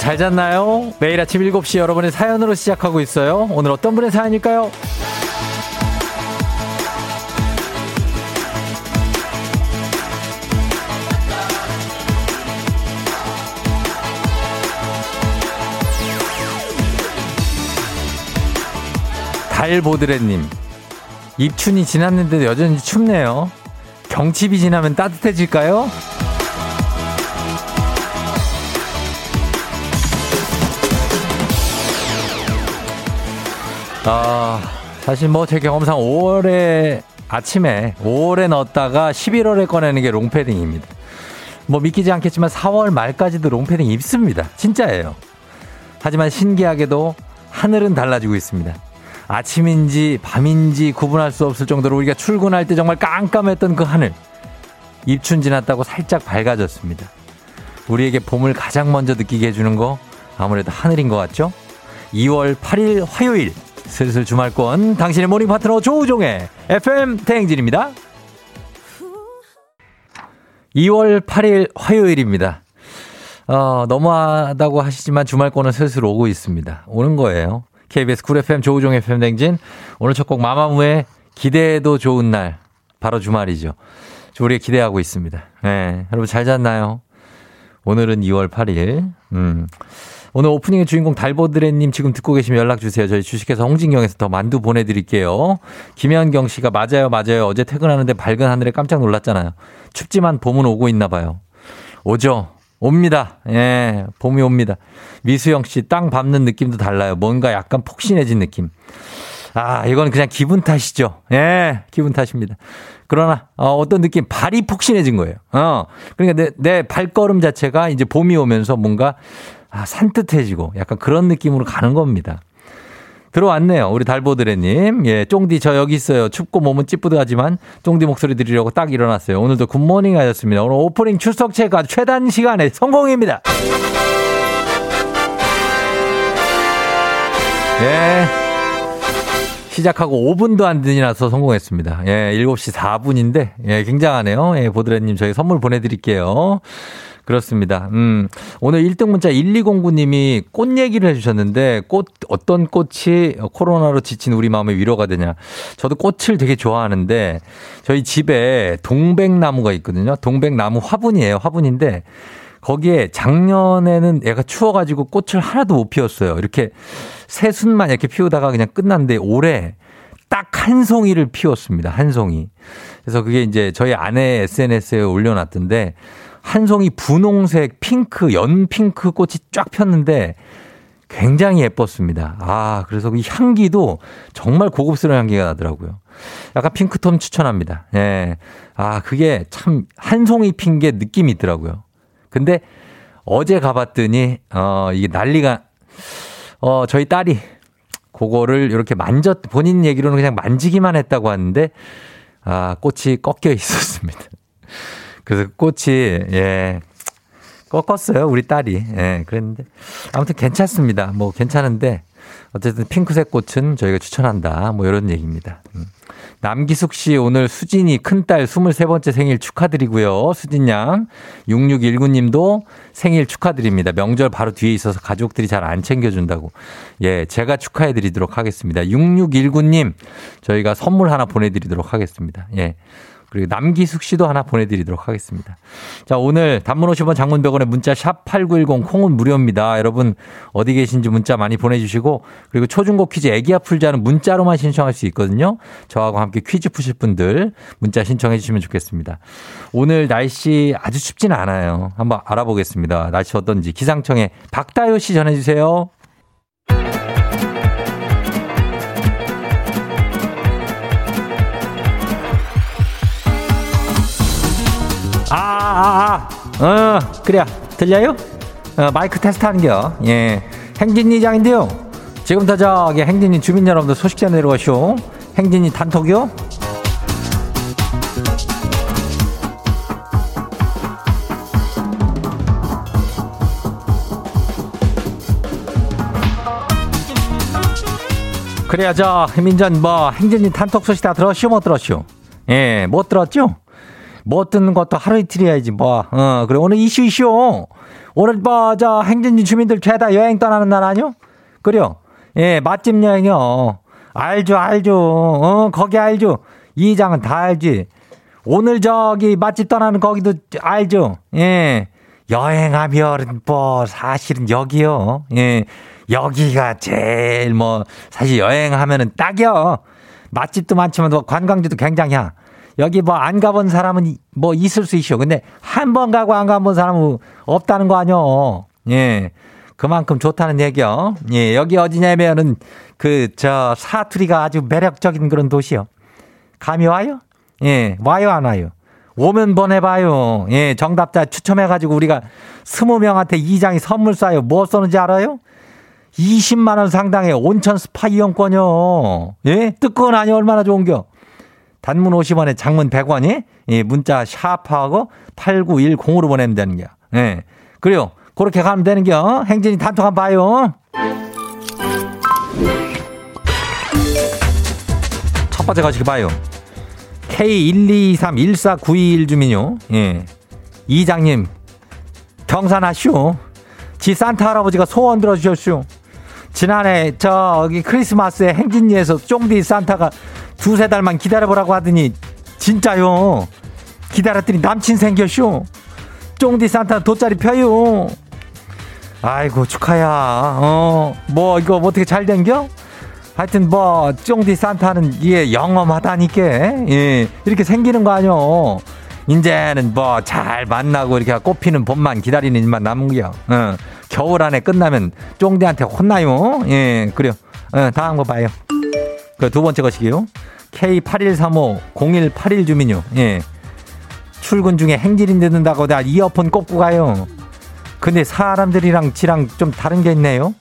잘 잤나요? 매일 아침 7시 여러분의 사연으로 시작하고 있어요. 오늘 어떤 분의 사연일까요? 달보드레님 입춘이 지났는데도 여전히 춥네요. 경칩이 지나면 따뜻해질까요? 아, 사실 뭐 제 경험상 5월에 아침에 5월에 넣었다가 11월에 꺼내는 게 롱패딩입니다. 뭐 믿기지 않겠지만 4월 말까지도 롱패딩 입습니다. 진짜예요. 하지만 신기하게도 하늘은 달라지고 있습니다. 아침인지 밤인지 구분할 수 없을 정도로 우리가 출근할 때 정말 깜깜했던 그 하늘. 입춘 지났다고 살짝 밝아졌습니다. 우리에게 봄을 가장 먼저 느끼게 해주는 거 아무래도 하늘인 것 같죠? 2월 8일 화요일 슬슬 주말권 당신의 모닝 파트너 조우종의 FM 대행진입니다. 2월 8일 화요일입니다. 어, 너무하다고 하시지만 주말권은 슬슬 오고 있습니다. 오는 거예요. KBS 쿨 FM 조우종 FM 대행진 오늘 첫 곡 마마무의 기대해도 좋은 날 바로 주말이죠. 우리 기대하고 있습니다. 네, 여러분 잘 잤나요? 오늘은 2월 8일. 음. 오늘 오프닝의 주인공 달보드레님 지금 듣고 계시면 연락 주세요. 저희 주식회사 홍진경에서 더 만두 보내드릴게요. 김현경 씨가 맞아요, 맞아요. 어제 퇴근하는데 밝은 하늘에 깜짝 놀랐잖아요. 춥지만 봄은 오고 있나 봐요. 오죠. 옵니다. 예, 봄이 옵니다. 미수영 씨, 땅 밟는 느낌도 달라요. 뭔가 약간 폭신해진 느낌. 아, 이건 그냥 기분 탓이죠. 예, 기분 탓입니다. 그러나, 어, 어떤 느낌, 발이 폭신해진 거예요. 어, 그러니까 내, 내 발걸음 자체가 이제 봄이 오면서 뭔가 아, 산뜻해지고 약간 그런 느낌으로 가는 겁니다. 들어왔네요. 우리 달보드레님. 예, 쫑디 저 여기 있어요. 춥고 몸은 찌뿌드하지만 쫑디 목소리 들으려고 딱 일어났어요. 오늘도 굿모닝 하셨습니다. 오늘 오프닝 출석 체크 최단 시간에 성공입니다. 예. 시작하고 5분도 안 지나서 성공했습니다. 예, 7시 4분인데, 예, 굉장하네요. 예, 보드레님 저희 선물 보내드릴게요. 그렇습니다. 음, 오늘 1등 문자 1209님이 꽃 얘기를 해주셨는데, 꽃, 어떤 꽃이 코로나로 지친 우리 마음의 위로가 되냐. 저도 꽃을 되게 좋아하는데, 저희 집에 동백나무가 있거든요. 동백나무 화분이에요. 화분인데, 거기에 작년에는 애가 추워가지고 꽃을 하나도 못 피웠어요. 이렇게 새순만 이렇게 피우다가 그냥 끝났는데 올해 딱 한 송이를 피웠습니다. 한 송이. 그래서 그게 이제 저희 아내 SNS에 올려놨던데 한 송이 분홍색 핑크, 연핑크 꽃이 쫙 폈는데 굉장히 예뻤습니다. 아, 그래서 이 향기도 정말 고급스러운 향기가 나더라고요. 약간 핑크톤 추천합니다. 예. 아, 그게 참 한 송이 핀 게 느낌이 있더라고요. 근데 어제 가봤더니, 어, 이게 난리가, 어, 저희 딸이 그거를 이렇게 만졌, 본인 얘기로는 그냥 만지기만 했다고 하는데, 아, 꽃이 꺾여 있었습니다. 그래서 꽃이, 예, 꺾었어요. 우리 딸이. 예, 그랬는데. 아무튼 괜찮습니다. 뭐 괜찮은데, 어쨌든 핑크색 꽃은 저희가 추천한다. 뭐 이런 얘기입니다. 음. 남기숙 씨 오늘 수진이 큰딸 23번째 생일 축하드리고요. 수진 양. 6619님도 생일 축하드립니다. 명절 바로 뒤에 있어서 가족들이 잘 안 챙겨준다고. 예, 제가 축하해 드리도록 하겠습니다. 6619님, 저희가 선물 하나 보내드리도록 하겠습니다. 예. 그리고 남기숙 씨도 하나 보내드리도록 하겠습니다. 자, 오늘 단문 50원 장문 100원의 문자 샵 8910 콩은 무료입니다. 여러분 어디 계신지 문자 많이 보내주시고 그리고 초중고 퀴즈 애기야 풀자는 문자로만 신청할 수 있거든요. 저하고 함께 퀴즈 푸실 분들 문자 신청해 주시면 좋겠습니다. 오늘 날씨 아주 춥지는 않아요. 한번 알아보겠습니다. 날씨 어떤지 기상청에 박다효 씨 전해주세요. 아, 아, 어, 그래. 들려요? 어, 마이크 테스트 하는겨. 예. 행진이 장인데요. 지금부터 저기 행진이 주민 여러분들 소식 좀 내려가시오. 행진이 단톡이요? 그래야 저 민전 뭐 행진이 단톡 소식 다 들었슈 못 들었슈? 예, 못 들었죠? 뭐 듣는 것도 하루 이틀 해야지, 뭐. 어, 그래. 오늘 이슈, 이슈. 오늘 뭐, 저, 행진지 주민들 죄다 여행 떠나는 날 아니요? 그래요. 예, 맛집 여행이요. 알죠, 알죠. 어, 거기 알죠. 이 장은 다 알지. 오늘 저기 맛집 떠나는 거기도 알죠. 예. 여행하면 뭐 사실은 여기요. 예. 여기가 제일 뭐 사실 여행하면은 딱이요. 맛집도 많지만 뭐 관광지도 굉장히야. 여기 뭐 안 가본 사람은 뭐 있을 수 있죠. 근데 한 번 가고 안 가본 사람은 없다는 거 아니요. 예. 그만큼 좋다는 얘기요. 예. 여기 어디냐면은 그 저 사투리가 아주 매력적인 그런 도시요. 감이 와요? 예. 와요 안 와요? 오면 보내봐요. 예. 정답자 추첨해가지고 우리가 스무 명한테 이장이 선물 쏴요. 뭐 쏘는지 알아요? 20만원 상당의 온천 스파 이용권이요. 예? 뜨끈하니 얼마나 좋은겨? 단문 50원에 장문 100원이 예, 문자 샤프하고 8910으로 보내면 되는 겨. 예. 그래요. 그렇게 가면 되는 겨. 행진이 단톡 한번 봐요. 첫 번째 가지고 봐요. K1231491 주민요. 예. 이장님, 경산하쇼. 지 산타 할아버지가 소원 들어주셨쇼. 지난해 저기 크리스마스에 행진리에서 쫑디 산타가 두세 달만 기다려보라고 하더니 진짜요. 기다렸더니 남친 생겼쇼. 쫑디 산타 돗자리 펴요. 아이고 축하야. 어, 뭐 이거 어떻게 잘 된겨? 하여튼 뭐 쫑디 산타는 이게 영험하다니까. 예, 이렇게 생기는 거 아니요. 이제는 뭐 잘 만나고 이렇게 꽃피는 봄만 기다리는 일만 남은 거야. 어, 겨울 안에 끝나면 쫑디한테 혼나요. 예, 그래요. 어, 다음 거 봐요. 그두 번째 것이기요. K81350181 주민요. 예. 출근 중에 행진이 늦는다고 내가 이어폰 꽂고 가요. 근데 사람들이랑 지랑 좀 다른 게 있네요.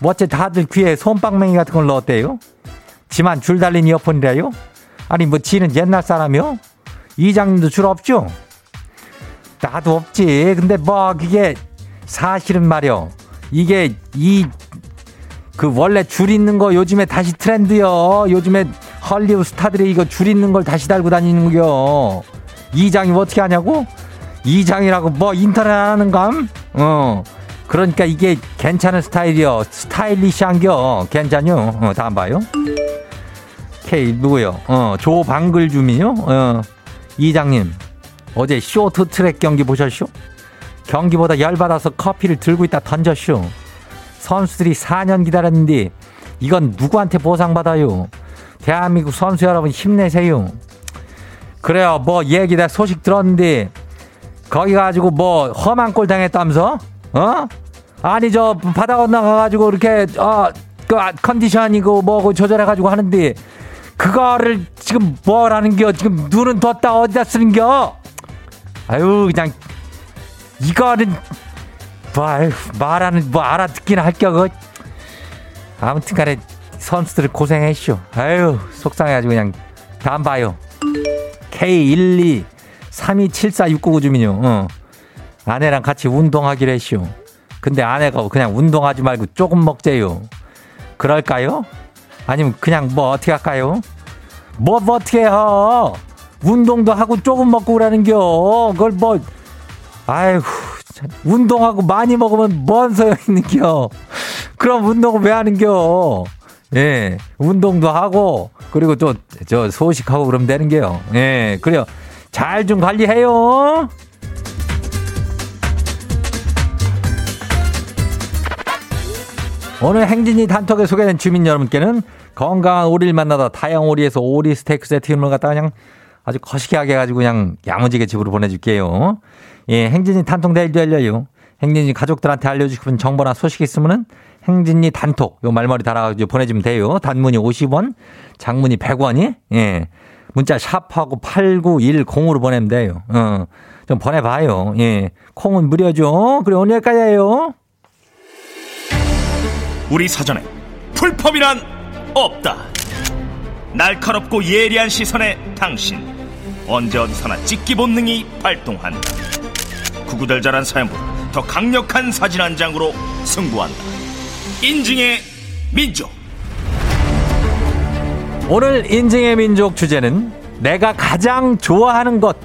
뭐 어째 다들 귀에 손방맹이 같은 걸 넣었대요? 지만 줄 달린 이어폰이래요? 아니 뭐 지는 옛날 사람이요? 이장님도 줄 없죠? 나도 없지. 근데 뭐 그게 사실은 말이요. 이게 이 그 원래 줄 있는 거 요즘에 다시 트렌드요. 요즘에 헐리우드 스타들이 이거 줄 있는 걸 다시 달고 다니는 거요. 이장이 뭐 어떻게 하냐고? 이장이라고 뭐 인터넷 하는 감? 어. 그러니까 이게 괜찮은 스타일이요. 스타일리시한겨. 괜찮요? 어, 다음 봐요. K 누구요? 어, 조방글 주민요? 어, 이장님. 어제 쇼트 트랙 경기 보셨쇼? 경기보다 열받아서 커피를 들고 있다 던졌쇼. 선수들이 4년 기다렸는 데 이건 누구한테 보상받아요? 대한민국 선수 여러분 힘내세요. 그래요. 뭐 얘기 다 소식 들었는데 거기 가지고 뭐 험한 꼴 당했다면서? 어? 아니 저 바다 건너가 가지고 이렇게 어그 컨디션이고 뭐고 조절해 가지고 하는데 그거를 지금 뭐라는 겨 지금 눈은 뒀다 어디다 쓰는겨? 아유 그냥 이거는 뭐 아유, 말하는 뭐 알아듣긴 할겨 그 아무튼 간에 선수들 고생했쇼. 아유 속상해가지고 그냥 다음 봐요. K12 327469 주민요. 어. 아내랑 같이 운동하기로 했쇼. 근데 아내가 그냥 운동하지 말고 조금 먹재요. 그럴까요? 아니면 그냥 뭐 어떻게 할까요? 뭐, 뭐 어떻게 해요? 운동도 하고 조금 먹고 그러는겨. 그걸 뭐, 아이고, 운동하고 많이 먹으면 뭔 소용 있는겨. 그럼 운동을 왜 하는겨? 예, 운동도 하고, 그리고 또, 저, 소식하고 그러면 되는 게요. 예, 그래요. 잘 좀 관리해요. 오늘 행진이 단톡에 소개된 주민 여러분께는 건강한 오리를 만나다 다양 오리에서 오리 스테이크 세트를 갖다 그냥 아주 거시기하게 해가지고 그냥 야무지게 집으로 보내줄게요. 예, 행진이 단톡 내일도 열려요. 행진이 가족들한테 알려주고 싶은 정보나 소식 있으면은 행진이 단톡 요 말머리 달아가지고 보내주면 돼요. 단문이 50원, 장문이 100원이 예. 문자 샵하고 8910으로 보내면 돼요. 어. 좀 보내봐요. 예. 콩은 무료죠. 그래, 오늘 여기까지예요. 우리 사전에 풀펌이란 없다. 날카롭고 예리한 시선에 당신 언제 어디서나 찍기 본능이 발동한다. 구구절절한 사연보다 더 강력한 사진 한 장으로 승부한다. 인증의 민족. 오늘 인증의 민족 주제는 내가 가장 좋아하는 것.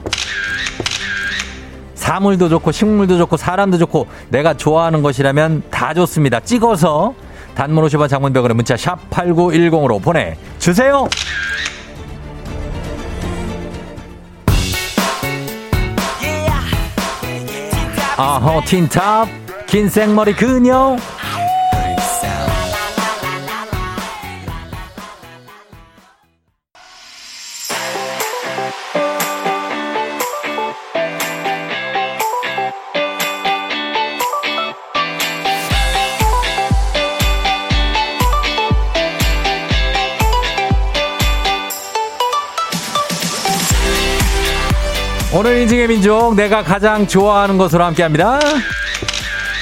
사물도 좋고 식물도 좋고 사람도 좋고 내가 좋아하는 것이라면 다 좋습니다. 찍어서 단문 50원 장문병원에 문자 샵 8910으로 보내주세요. 아허 틴탑 긴 생머리 그녀 오늘 인증의 민족 내가 가장 좋아하는 것으로 함께합니다.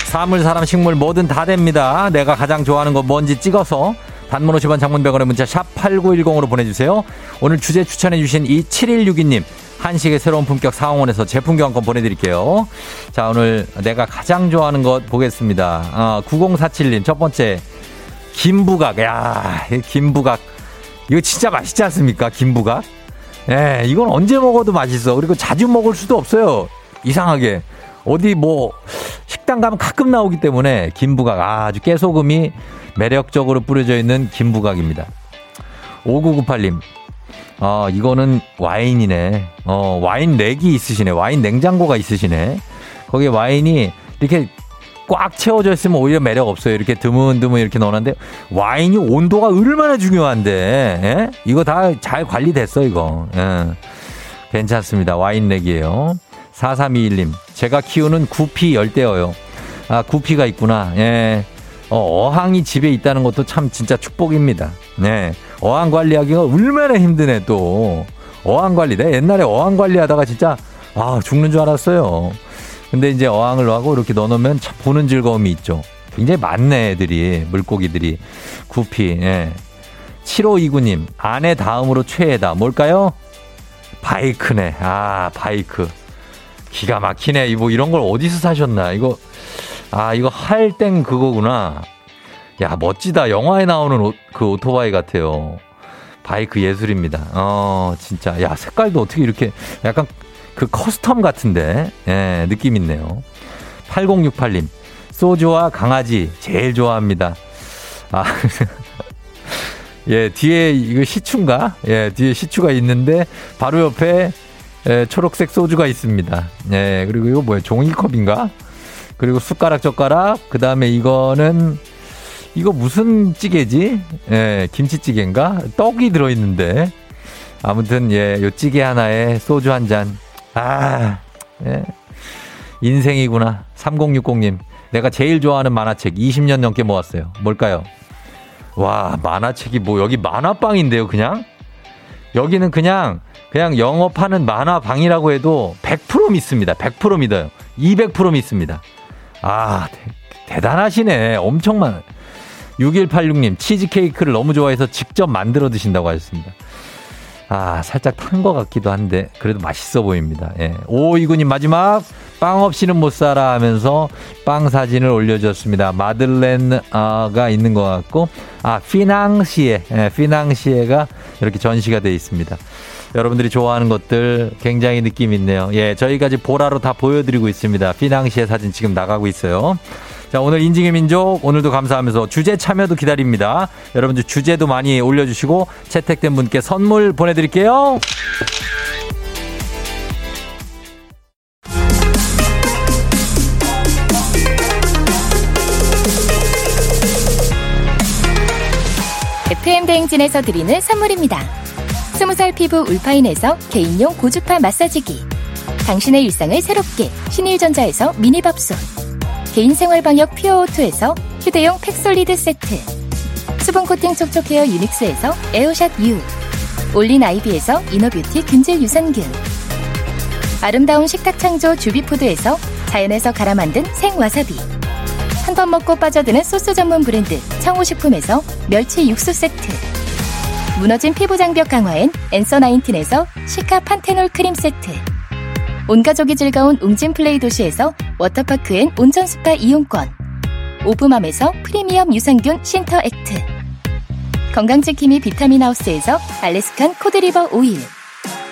사물, 사람, 식물 뭐든 다 됩니다. 내가 가장 좋아하는 것 뭔지 찍어서 단문 50원 장문병원의 문자 샵 8910으로 보내주세요. 오늘 주제 추천해 주신 이 7162님 한식의 새로운 품격 상황원에서 제품 교환권 보내드릴게요. 자 오늘 내가 가장 좋아하는 것 보겠습니다. 아, 9047님 첫 번째 김부각 야 김부각 이거 진짜 맛있지 않습니까 김부각 예, 이건 언제 먹어도 맛있어. 그리고 자주 먹을 수도 없어요. 이상하게. 어디 뭐 식당 가면 가끔 나오기 때문에 김부각 아주 깨소금이 매력적으로 뿌려져 있는 김부각입니다. 5998님. 어, 이거는 와인이네. 어, 와인 렉이 있으시네. 와인 냉장고가 있으시네. 거기에 와인이 이렇게 꽉 채워져 있으면 오히려 매력 없어요. 이렇게 드문드문 이렇게 넣었는데 와인이 온도가 얼마나 중요한데 예? 이거 다 잘 관리됐어 이거. 예. 괜찮습니다. 와인 렉이에요. 4321님 제가 키우는 구피 열대어요. 아 구피가 있구나. 예. 어, 어항이 집에 있다는 것도 참 진짜 축복입니다. 네. 어항 관리하기가 얼마나 힘드네 또. 어항 관리. 내 옛날에 어항 관리하다가 진짜 아 죽는 줄 알았어요. 근데 이제 어항을 하고 이렇게 넣어놓으면 보는 즐거움이 있죠. 굉장히 많네, 애들이, 물고기들이. 구피, 예. 7529님, 아내 다음으로 최애다. 뭘까요? 바이크네. 아, 바이크. 기가 막히네. 뭐 이런 걸 어디서 사셨나. 이거, 아, 이거 할땡 그거구나. 야, 멋지다. 영화에 나오는 오, 그 오토바이 같아요. 바이크 예술입니다. 어, 진짜. 야, 색깔도 어떻게 이렇게 약간 그 custom 같은데, 예, 느낌 있네요. 8068님, 소주와 강아지 제일 좋아합니다. 아, 예, 뒤에 이거 시추인가? 예, 뒤에 시추가 있는데 바로 옆에 예, 초록색 소주가 있습니다. 예, 그리고 이거 뭐야? 종이컵인가? 그리고 숟가락 젓가락, 그 다음에 이거는 이거 무슨 찌개지? 예, 김치찌개인가? 떡이 들어있는데. 아무튼, 예, 요 찌개 하나에 소주 한 잔. 아, 예. 인생이구나. 3060님. 내가 제일 좋아하는 만화책 20년 넘게 모았어요. 뭘까요? 와, 만화책이 뭐, 여기 만화방인데요, 그냥? 여기는 그냥, 그냥 영업하는 만화방이라고 해도 100% 믿습니다. 100% 믿어요. 200% 믿습니다. 아, 대, 단하시네 엄청 많아. 6186님, 치즈케이크를 너무 좋아해서 직접 만들어 드신다고 하셨습니다. 아, 살짝 탄 것 같기도 한데, 그래도 맛있어 보입니다. 예. 오이구님 마지막, 빵 없이는 못 살아 하면서 빵 사진을 올려줬습니다. 마들렌가 있는 것 같고, 아, 피낭시에, 예, 피낭시에가 이렇게 전시가 되어 있습니다. 여러분들이 좋아하는 것들 굉장히 느낌 있네요. 예, 저희까지 보라로 다 보여드리고 있습니다. 피낭시에 사진 지금 나가고 있어요. 자, 오늘 인증의 민족 오늘도 감사하면서 주제 참여도 기다립니다. 여러분들 주제도 많이 올려주시고 채택된 분께 선물 보내드릴게요. FM 대행진에서 드리는 선물입니다. 스무 살 피부 울파인에서 개인용 고주파 마사지기 당신의 일상을 새롭게 신일전자에서 미니밥솥 개인생활방역 퓨어오투에서 휴대용 팩솔리드 세트. 수분코팅 촉촉헤어 유닉스에서 에어샷 U. 올린 아이비에서 이너뷰티 균질 유산균. 아름다운 식탁 창조 주비푸드에서 자연에서 갈아 만든 생와사비. 한 번 먹고 빠져드는 소스 전문 브랜드 청호식품에서 멸치 육수 세트. 무너진 피부 장벽 강화엔 앤서 나인틴에서 시카 판테놀 크림 세트 온 가족이 즐거운 웅진 플레이 도시에서 워터파크 and 온천 스파 이용권 오브맘에서 프리미엄 유산균 신터 액트 건강지킴이 비타민 하우스에서 알래스칸 코드리버 오일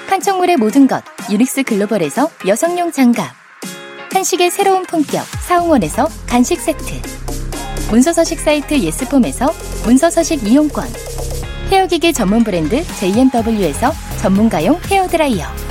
판촉물의 모든 것 유닉스 글로벌에서 여성용 장갑 한식의 새로운 품격 사홍원에서 간식 세트 문서서식 사이트 예스폼에서 문서서식 이용권 헤어기계 전문 브랜드 JMW에서 전문가용 헤어드라이어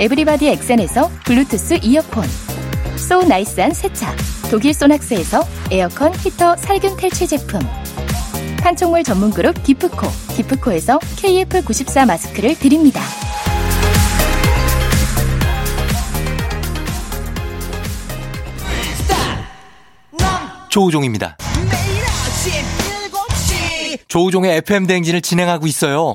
everybody 엑센에서 블루투스 이어폰 so nice한 세차 독일 소낙스에서 에어컨 히터 살균 탈취 제품 판촉물 전문 그룹 기프코 기프코에서 KF94 마스크를 드립니다. 조우종입니다. 매일 아침 7시 조우종의 FM 대행진을 진행하고 있어요.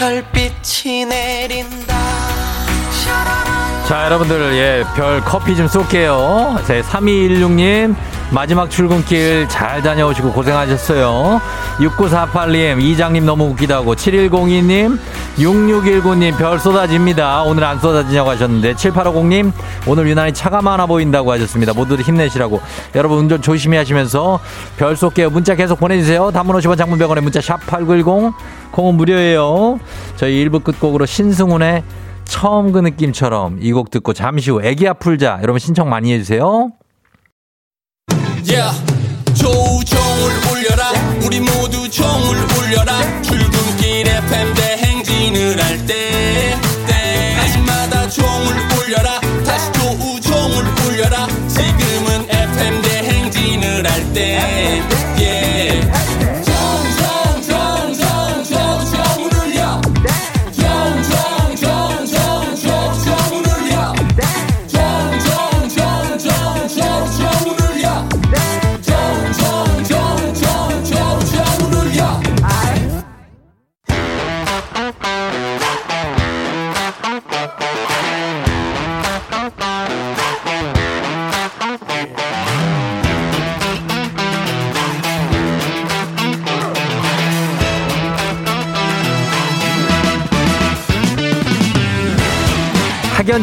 별빛이 내린다 자, 여러분들, 예, 별 커피 좀 쏠게요. 제 3216님, 마지막 출근길 잘 다녀오시고 고생하셨어요. 6948님, 이장님 너무 웃기다고. 7102님, 6619님, 별 쏟아집니다. 오늘 안 쏟아지냐고 하셨는데, 7850님, 오늘 유난히 차가 많아 보인다고 하셨습니다. 모두들 힘내시라고. 여러분, 운전 조심히 하시면서 별 쏠게요. 문자 계속 보내주세요. 단문 50원 장문병원에 문자 샵8910, 콩은 무료예요. 저희 1부 끝곡으로 신승훈의 처음 그 느낌처럼 이 곡 듣고 잠시 후 애기야 풀자. 여러분 신청 많이 해주세요. Yeah. 조우종을 울려라. 우리 모두 종을 울려라. 출근길 FM 대행진을 할 때 아침마다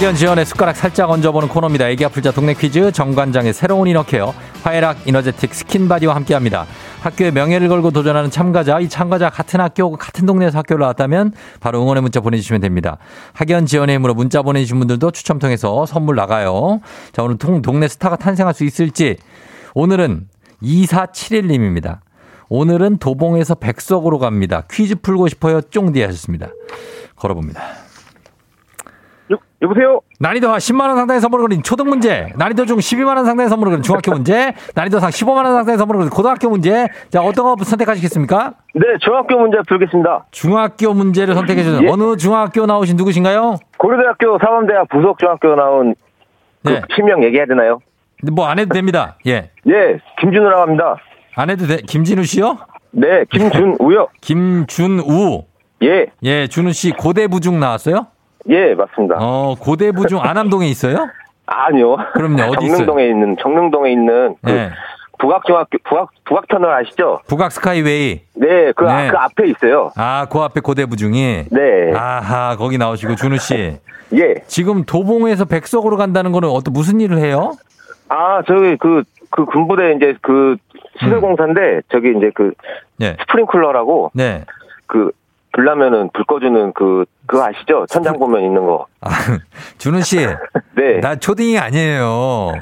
학연 지원의 숟가락 살짝 얹어보는 코너입니다. 애기 아플 자 동네 퀴즈 정관장의 새로운 이너케어 화해락 이너제틱 스킨바디와 함께합니다. 학교의 명예를 걸고 도전하는 참가자 이 참가자 같은 학교 같은 동네에서 학교를 나왔다면 바로 응원의 문자 보내주시면 됩니다. 학연 지원의 힘으로 문자 보내주신 분들도 추첨 통해서 선물 나가요. 자 오늘 동, 동네 스타가 탄생할 수 있을지 오늘은 2471님입니다. 오늘은 도봉에서 백석으로 갑니다. 퀴즈 풀고 싶어요. 쫑디 하셨습니다. 걸어봅니다. 여, 여보세요? 난이도 10만원 상당의 선물을 거린 초등 문제, 난이도 중 12만원 상당의 선물을 거린 중학교 문제, 난이도 상 15만원 상당의 선물을 거린 고등학교 문제. 자, 어떤 거 선택하시겠습니까? 네, 중학교 문제 풀겠습니다. 중학교 문제를 선택해 주세요. 예. 어느 중학교 나오신 누구신가요? 고려대학교 사범대학 부속중학교 나온 그 네. 실명 얘기해야 되나요? 뭐 안 해도 됩니다. 예. 예, 김준우라고 합니다. 안 해도 돼. 김진우 씨요? 네, 김준우요. 김준우. 예, 예, 준우 씨 고대 부중 나왔어요? 예, 맞습니다. 어, 고대부중 안암동에 있어요? 아니요. 그럼요, 어디 있어요? 정릉동에 있는, 정릉동에 있는 그 네. 북악중학교, 북악, 북악터널 아시죠? 북악 스카이웨이. 네, 그, 아- 네. 그 앞에 있어요. 아, 그 앞에 고대부중이. 네. 아하, 거기 나오시고 준우 씨. 예. 지금 도봉에서 백석으로 간다는 거는 어떤 무슨 일을 해요? 아, 저기 그, 그 군부대 이제 그 시설공사인데, 저기 이제 그 네. 스프링클러라고 네. 그 불나면은 불 꺼주는 그, 그거 아시죠? 천장 보면 있는 거. 아, 준우 씨, 네. 나 초딩이 아니에요.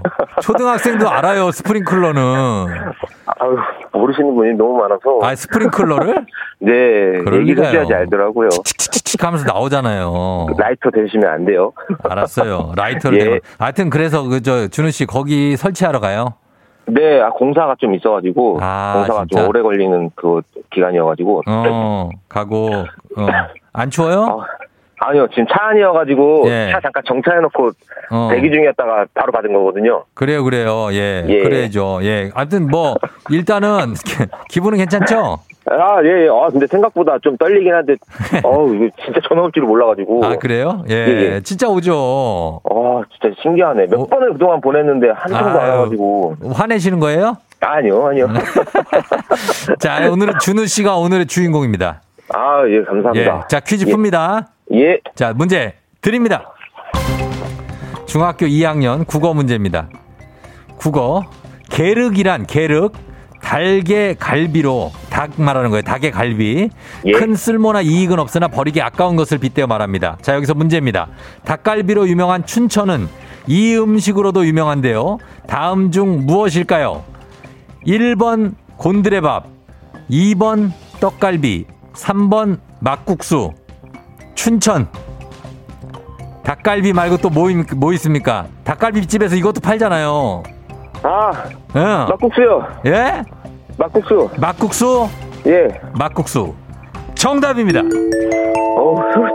초등학생도 알아요, 스프링클러는. 아유, 모르시는 분이 너무 많아서. 아, 스프링클러를? 네. 얘기를 리가요. 해야지 알더라고요. 칙칙칙칙 하면서 나오잖아요. 라이터 대시면 안 돼요. 알았어요. 라이터를. 예. 대고. 하여튼 그래서 그, 저, 준우 씨, 거기 설치하러 가요? 네, 아, 공사가 좀 있어가지고. 아, 공사가 진짜? 좀 오래 걸리는 그 기간이어가지고. 어, 가고, 어. 안 추워요? 아, 아니요, 지금 차 안이어가지고. 예. 차 잠깐 정차해놓고 어. 대기 중이었다가 바로 받은 거거든요. 그래요, 그래요. 예. 예. 그래야죠. 예. 하여튼 뭐, 일단은, 기분은 괜찮죠? 아, 예, 예. 아, 근데 생각보다 좀 떨리긴 한데, 어우, 이거 진짜 전화 올 줄 몰라가지고. 아, 그래요? 예. 예, 예. 진짜 오죠. 아, 진짜 신기하네. 몇 어. 번을 그동안 보냈는데 한 통도 안. 와가지고. 화내시는 거예요? 아니요, 아니요. 자, 오늘은 준우 씨가 오늘의 주인공입니다. 아, 예, 예. 감사합니다. 자, 퀴즈 풉니다. 예. 자, 문제 드립니다. 중학교 2학년 국어 문제입니다. 국어. 계륵이란 계륵. 달개 갈비로 닭 말하는 거예요. 닭의 갈비. 예. 큰 쓸모나 이익은 없으나 버리기 아까운 것을 빗대어 말합니다. 자, 여기서 문제입니다. 닭갈비로 유명한 춘천은 이 음식으로도 유명한데요. 다음 중 무엇일까요? 1번 곤드레밥, 2번 떡갈비, 3번 막국수. 춘천. 닭갈비 말고 또 뭐 뭐 있습니까? 닭갈비집에서 이것도 팔잖아요. 아, 응. 막국수요. 예? 막국수. 막국수? 예. 막국수. 정답입니다. 어우, 소리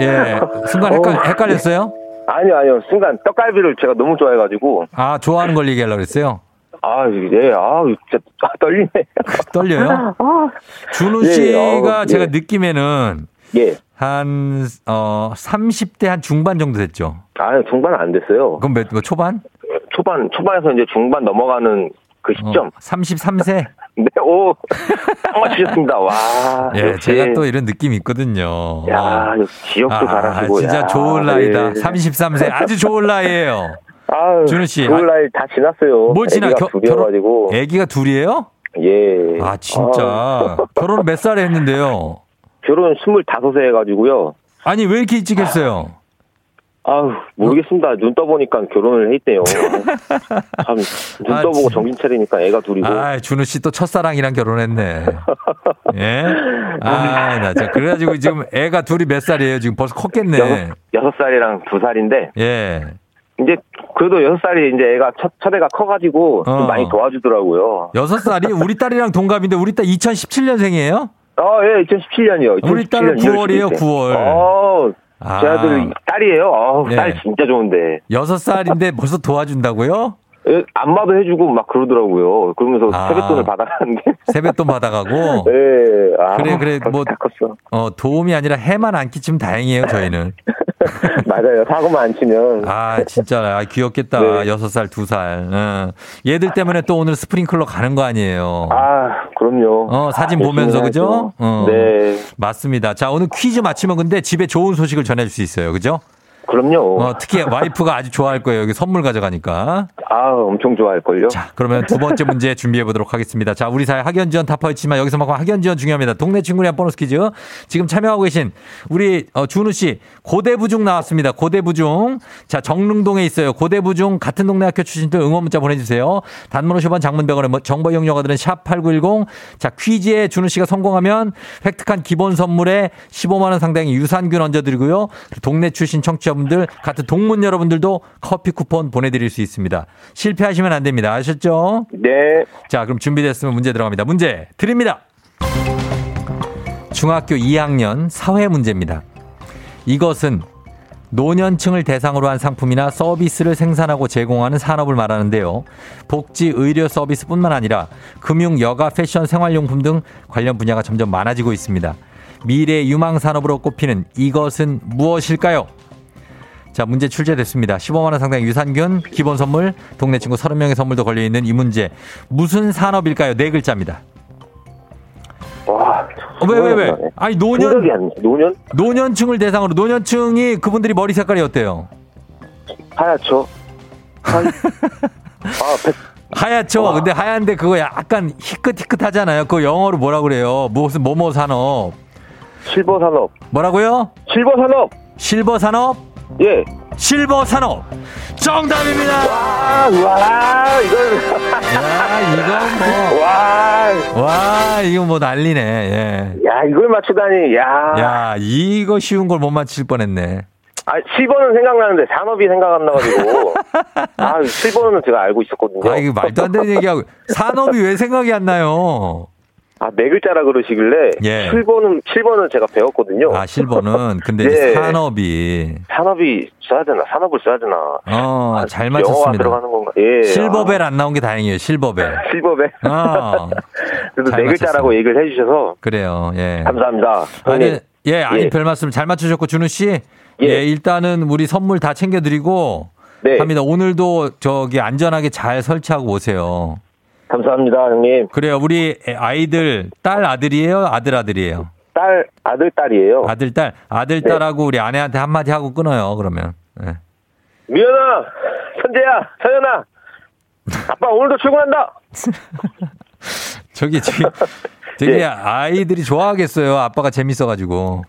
예. 순간 헷갈, 어우, 헷갈렸어요? 아니요, 아니요. 순간 떡갈비를 제가 너무 좋아해가지고. 아, 좋아하는 걸 얘기하려고 그랬어요? 아, 예, 아, 진짜 아, 떨리네. 떨려요? 준우 예, 씨가 어우, 제가 예. 느낌에는 예. 한, 어, 30대 한 중반 정도 됐죠? 아, 중반 안 됐어요. 그럼 몇, 뭐 초반? 초반, 초반에서 이제 중반 넘어가는 그 시점. 어, 33세? 네, 오, 딱 맞추셨습니다. 와. 예, 역시. 제가 또 이런 느낌이 있거든요. 야, 지역도 아, 잘하시고. 진짜 야, 좋은 나이다. 예. 33세. 아주 좋은 나이에요. 아유, 준우 씨, 좋은 아, 나이 다 지났어요. 뭘 지나? 애기가 겨- 둘이어가지고. 애기가 둘이에요? 예. 아, 진짜. 아, 결혼 몇 살에 했는데요? 결혼 25세 해가지고요. 아니, 왜 이렇게 일찍 했어요? 아우, 모르겠습니다. 눈 떠보니까 결혼을 했대요. 참, 눈 아, 떠보고 진- 정신 차리니까 애가 둘이고. 아, 준우 씨 또 첫사랑이랑 결혼했네. 예? 아, 나 진짜. 그래가지고 지금 애가 둘이 몇 살이에요? 지금 벌써 컸겠네. 여섯, 여섯 살이랑 두 살인데, 예. 이제, 그래도 여섯 살이 이제 애가 첫, 첫 애가 커가지고 좀 어. 많이 도와주더라고요. 여섯 살이 우리 딸이랑 동갑인데 우리 딸 2017년생이에요? 어, 예, 2017년이요. 우리 딸은 9월이에요, 9월. 어, 아. 제 아들 딸이에요. 어, 예. 딸 진짜 좋은데. 여섯 살인데 벌써 도와준다고요? 예, 안마도 해주고 막 그러더라고요. 그러면서 아. 세뱃돈을 받아가는데. 세뱃돈 받아가고. 예, 아, 그래, 그래, 뭐-. 어, 도움이 아니라 해만 안 끼치면 다행이에요, 저희는. 맞아요. 사고만 안 치면. 아, 진짜, 아, 귀엽겠다. 네. 여섯 살, 두 살. 응. 얘들 때문에 또 오늘 스프링클러 가는 거 아니에요. 아, 그럼요. 어, 사진 아, 보면서, 그죠? 어. 네, 맞습니다. 자, 오늘 퀴즈 맞히면 근데 집에 좋은 소식을 전해줄 수 있어요. 그죠? 그럼요. 어, 특히 와이프가 아주 좋아할 거예요. 여기 선물 가져가니까. 아, 엄청 좋아할걸요. 자, 그러면 두 번째 문제 준비해 보도록 하겠습니다. 자, 우리 사회 학연 지원 타파 있지만 여기서만큼 학연 지원 중요합니다. 동네 친구랑 보너스 퀴즈. 지금 참여하고 계신 우리 어, 준우 씨 고대부중 나왔습니다. 고대부중. 자, 정릉동에 있어요. 고대부중 같은 동네 학교 출신들 응원 문자 보내주세요. 단문 50원 장문병원에 뭐 정보 이용료가들은 샵 8910. 자, 퀴즈에 준우 씨가 성공하면 획득한 기본 선물에 15만 원 상당의 유산균 얹어드리고요. 동네 출신 청취자 분들 같은 동문 여러분들도 커피 쿠폰 보내드릴 수 있습니다. 실패하시면 안 됩니다. 아셨죠? 네. 자, 그럼 준비됐으면 문제 들어갑니다. 문제 드립니다. 중학교 2학년 사회 문제입니다. 이것은 노년층을 대상으로 한 상품이나 서비스를 생산하고 제공하는 산업을 말하는데요. 복지, 의료 서비스뿐만 아니라 금융, 여가, 패션, 생활용품 등 관련 분야가 점점 많아지고 있습니다. 미래 유망 산업으로 꼽히는 이것은 무엇일까요? 자, 문제 출제됐습니다. 15만원 상당의 유산균, 기본 선물, 동네 친구 30명의 선물도 걸려있는 이 문제. 무슨 산업일까요? 네 글자입니다. 와. 어, 왜, 왜, 왜? 아니, 노년. 노년? 노년층을 대상으로, 노년층이 그분들이 머리 색깔이 어때요? 하얗죠. Hi. 아, 백, 하얗죠? 근데 하얀데 그거 약간 희끗희끗하잖아요. 그거 영어로 뭐라 그래요? 무슨 뭐뭐 산업. 실버 산업. 뭐라고요? 실버 산업. 실버 산업? 예. 실버 산업. 정답입니다. 아, 와, 이건. 야, 이건 뭐. 와, 와, 이거 뭐 난리네. 예. 야, 이걸 맞추다니. 야. 야, 이거 쉬운 걸 못 맞힐 뻔했네. 아, 10번은 생각나는데 산업이 생각 안 나가지고. 아, 7번은 제가 알고 있었거든요. 아, 이거 말도 안 되는 얘기하고. 산업이 왜 생각이 안 나요? 아, 네 글자라 그러시길래. 예. 7번은, 7번은 제가 배웠거든요. 아, 실버는. 근데 예. 이제 산업이. 산업이 써야 되나? 산업을 써야 되나? 어, 아, 잘 맞췄습니다. 들어가는 건가? 예. 실버벨 안 나온 게 다행이에요, 실버벨. 아, 실버벨. 어. 그래도 잘네 글자라고. 얘기를 해 주셔서. 그래요, 예. 감사합니다. 아니, 형님. 예, 아니, 예. 별 말씀 잘 맞추셨고, 준우 씨. 예. 예. 일단은 우리 선물 다 챙겨 드리고. 네. 합니다. 오늘도 저기 안전하게 잘 설치하고 오세요. 감사합니다, 형님. 그래요. 우리 아이들, 딸 아들이에요? 아들 아들이에요? 딸, 아들, 딸이에요. 아들, 딸. 아들, 네. 딸하고 우리 아내한테 한마디 하고 끊어요, 그러면. 예. 미연아, 선재야, 서연아. 아빠 오늘도 출근한다. 저기, 저기, 되게 예. 아이들이 좋아하겠어요. 아빠가 재밌어가지고.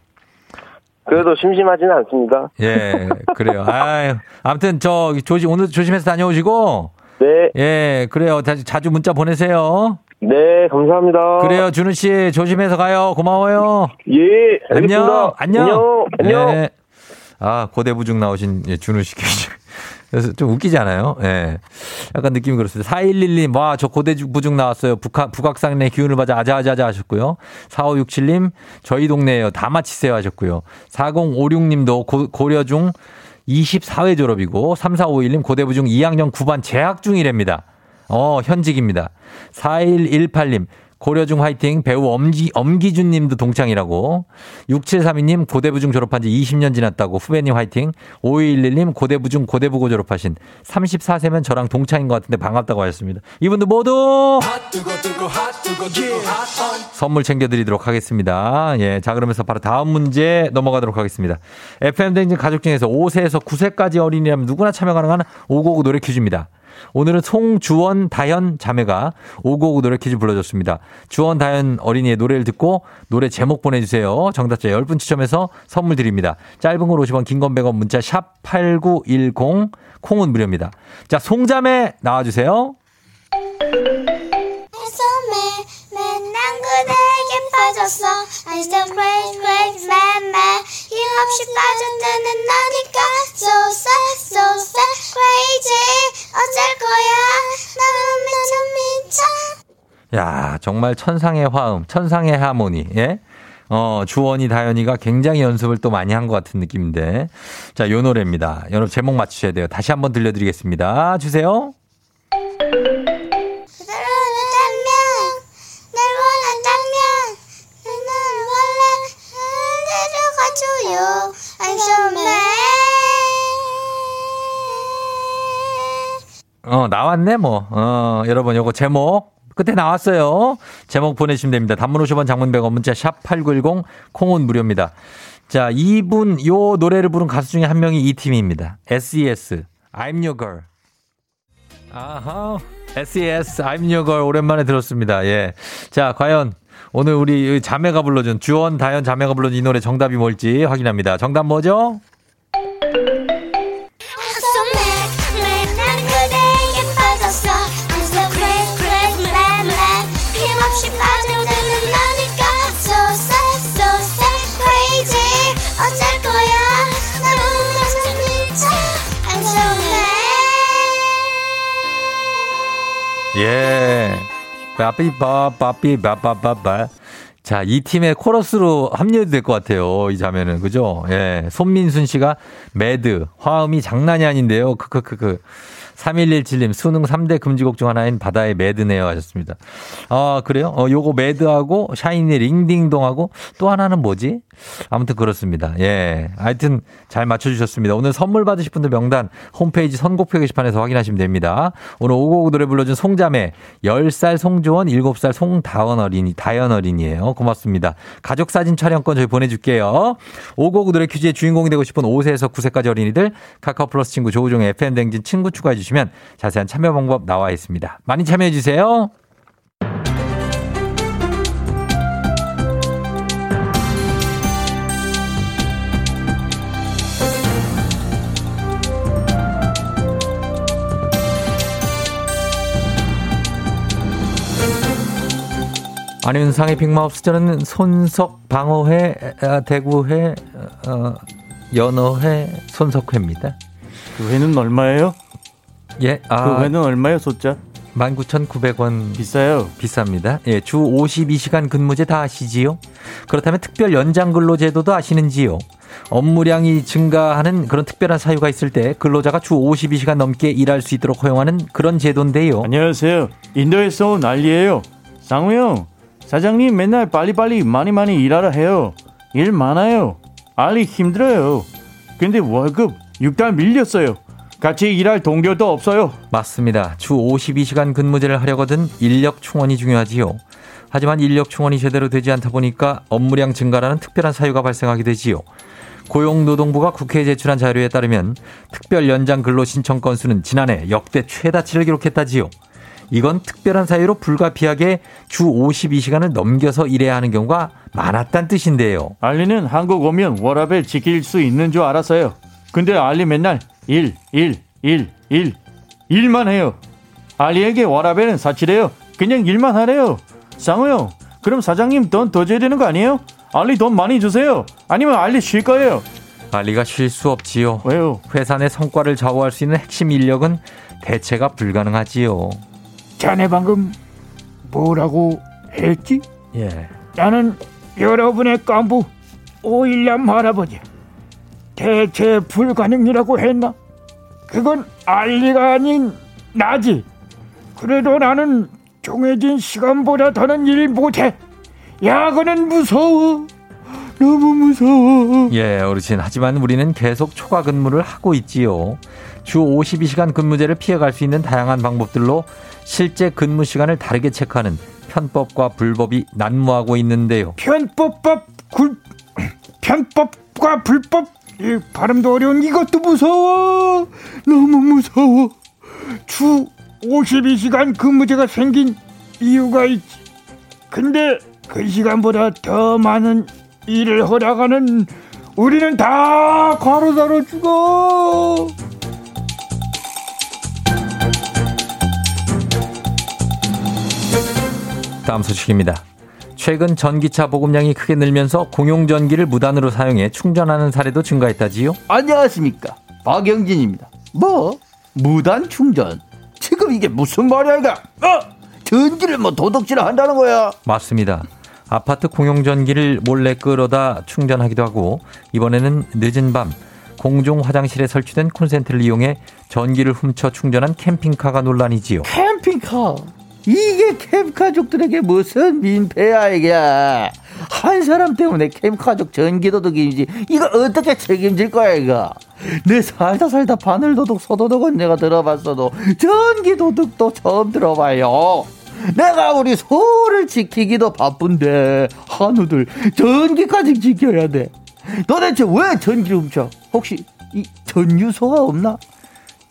그래도 심심하지는 않습니다. 예, 그래요. 아유, 아무튼 저 조심 오늘 조심해서 다녀오시고 네, 예, 그래요. 자주, 자주 문자 보내세요. 네, 감사합니다. 그래요, 준우 씨 조심해서 가요. 고마워요. 예, 안녕. 안녕, 안녕. 안녕. 예. 아 고대부중 나오신 예, 준우 씨. 그래서 좀 웃기지 않아요? 예. 약간 느낌이 그렇습니다. 4111님, 와, 저 고대부중 나왔어요. 북학, 북악산의 기운을 받아 아자아자아자 하셨고요. 4567님, 저희 동네에요. 다 마치세요 하셨고요. 4056님도 고, 고려 중 24회 졸업이고, 3451님 고대부중 2학년 9반 재학 중이랍니다. 어, 현직입니다. 4118님, 고려중 화이팅, 배우 엄기, 엄기준 님도 동창이라고. 6732님, 고대부중 졸업한 지 20년 지났다고. 후배님 화이팅. 5211님, 고대부중 고대부고 졸업하신 34세면 저랑 동창인 것 같은데 반갑다고 하셨습니다. 이분들 모두 선물 챙겨드리도록 하겠습니다. 예. 자, 그러면서 바로 다음 문제 넘어가도록 하겠습니다. FM댕진 가족 중에서 5세에서 9세까지 어린이라면 누구나 참여 가능한 559 노래 퀴즈입니다. 오늘은 송주원, 다현 자매가 559 노래 퀴즈 불러줬습니다. 주원, 다현 어린이의 노래를 듣고 노래 제목 보내주세요. 정답자 10분 추첨해서 선물 드립니다. 짧은 걸 50원, 긴 건 100원, 문자 샵 8910, 콩은 무료입니다. 자, 송자매 나와주세요. 숨에 맨날 그대에게 빠졌어 I still crazy crazy mad mad 힘없이 빠져드는 너니까 So sad so sad crazy 어쩔 거야 나는 미쳐 미쳐 야, 정말 천상의 화음, 천상의 하모니, 예? 어, 주원이, 다현이가 굉장히 연습을 또 많이 한 것 같은 느낌인데. 자, 요 노래입니다. 여러분 제목 맞추셔야 돼요. 다시 한번 들려드리겠습니다. 주세요. So mad 어, 나왔네, 뭐. 어, 여러분, 요거 제목. 끝에 나왔어요. 제목 보내주시면 됩니다. 단문 50원 장문 100원 문자 샵 8910 콩은 무료입니다. 자, 이분, 요 노래를 부른 가수 중에 한 명이 이 팀입니다. SES. I'm your girl. 아하. SES. I'm your girl. 오랜만에 들었습니다. 예. 자, 과연 오늘 우리 자매가 불러준 주원, 다현 자매가 불러준 이 노래 정답이 뭘지 확인합니다. 정답 뭐죠? 예. 빠삐, 빠빠빠빠. 자, 이 팀의 코러스로 합류해도 될 것 같아요. 이 자매는. 그죠? 예. 손민순 씨가 MAD. 화음이 장난이 아닌데요. 크크크크. 3117님, 수능 3대 금지곡 중 하나인 바다의 MAD네요. 하셨습니다. 아, 그래요? 어, 요거 MAD하고 샤이니 링딩동하고 또 하나는 뭐지? 아무튼 그렇습니다. 예. 하여튼 잘 맞춰주셨습니다. 오늘 선물 받으실 분들 명단 홈페이지 선곡표 게시판에서 확인하시면 됩니다. 오늘 오고오고 노래 불러준 송자매 10살 송조원 7살 송다원 어린이 다현 어린이에요. 고맙습니다. 가족 사진 촬영권 저희 보내줄게요. 오고오고 노래 퀴즈의 주인공이 되고 싶은 5세에서 9세까지 어린이들 카카오 플러스 친구 조우종의 FM 댕진 친구 추가해 주시면 자세한 참여 방법 나와 있습니다. 많이 참여해 주세요. 안윤상의 빅마우스 저는 손석 방어회, 아, 대구회, 어, 연어회, 손석회입니다. 그 회는 얼마예요? 예, 아, 그 회는 얼마예요, 소자? 19,900원 비싸요. 비쌉니다. 예, 주 52시간 근무제 다 아시지요? 그렇다면 특별 연장 근로 제도도 아시는지요? 업무량이 증가하는 그런 특별한 사유가 있을 때 근로자가 주 52시간 넘게 일할 수 있도록 허용하는 그런 제도인데요. 안녕하세요. 인도에서 온 알리예요. 상우 형, 사장님 맨날 빨리빨리 많이 많이 일하라 해요. 일 많아요. 알리 힘들어요. 근데 월급 6달 밀렸어요. 같이 일할 동료도 없어요. 맞습니다. 주 52시간 근무제를 하려거든 인력 충원이 중요하지요. 하지만 인력 충원이 제대로 되지 않다 보니까 업무량 증가라는 특별한 사유가 발생하게 되지요. 고용노동부가 국회에 제출한 자료에 따르면 특별 연장 근로 신청 건수는 지난해 역대 최다치를 기록했다지요. 이건 특별한 사유로 불가피하게 주 52시간을 넘겨서 일해야 하는 경우가 많았다는 뜻인데요. 알리는 한국 오면 워라벨 지킬 수 있는 줄 알았어요. 근데 알리 맨날 일, 일, 일, 일, 일만 해요. 알리에게 워라벨은 사치래요. 그냥 일만 하래요. 상우 형, 그럼 사장님 돈 더 줘야 되는 거 아니에요? 알리 돈 많이 주세요. 아니면 알리 쉴 거예요. 알리가 쉴 수 없지요. 왜요? 회사 내 성과를 좌우할 수 있는 핵심 인력은 대체가 불가능하지요. 자네 방금 뭐라고 했지? 예. 나는 여러분의幹部 오일남 할아버지 대체 불가능이라고 했나? 그건 알리가 아닌 나지. 그래도 나는 정해진 시간보다 더는 일 못해. 야근은 무서워. 너무 무서워. 예, 어르신. 하지만 우리는 계속 초과 근무를 하고 있지요. 주 52시간 근무제를 피해갈 수 있는 다양한 방법들로 실제 근무 시간을 다르게 체크하는 편법과 불법이 난무하고 있는데요. 편법법 굴 편법과 불법? 이 발음도 어려운 이것도 무서워. 너무 무서워. 주 52시간 근무제가 생긴 이유가 있지. 근데 그 시간보다 더 많은 일을 허락하는 우리는 다 과로사로 죽어 다음 소식입니다. 최근 전기차 보급량이 크게 늘면서 공용 전기를 무단으로 사용해 충전하는 사례도 증가했다지요. 안녕하십니까 박영진입니다 뭐 무단 충전 지금 이게 무슨 말이야 이거 어 전기를 뭐 도둑질을 한다는 거야 맞습니다. 아파트 공용 전기를 몰래 끌어다 충전하기도 하고 이번에는 늦은 밤 공중 화장실에 설치된 콘센트를 이용해 전기를 훔쳐 충전한 캠핑카가 논란이지요. 캠핑카 이게 캠 가족들에게 무슨 민폐야 이게. 한 사람 때문에 캠 가족 전기도둑이지. 이거 어떻게 책임질 거야 이거? 내 살다 살다 바늘도둑 소도둑은 내가 들어봤어도 전기도둑도 처음 들어봐요. 내가 우리 소를 지키기도 바쁜데 한우들 전기까지 지켜야 돼. 도대체 왜 전기를 훔쳐? 혹시 이 전유소가 없나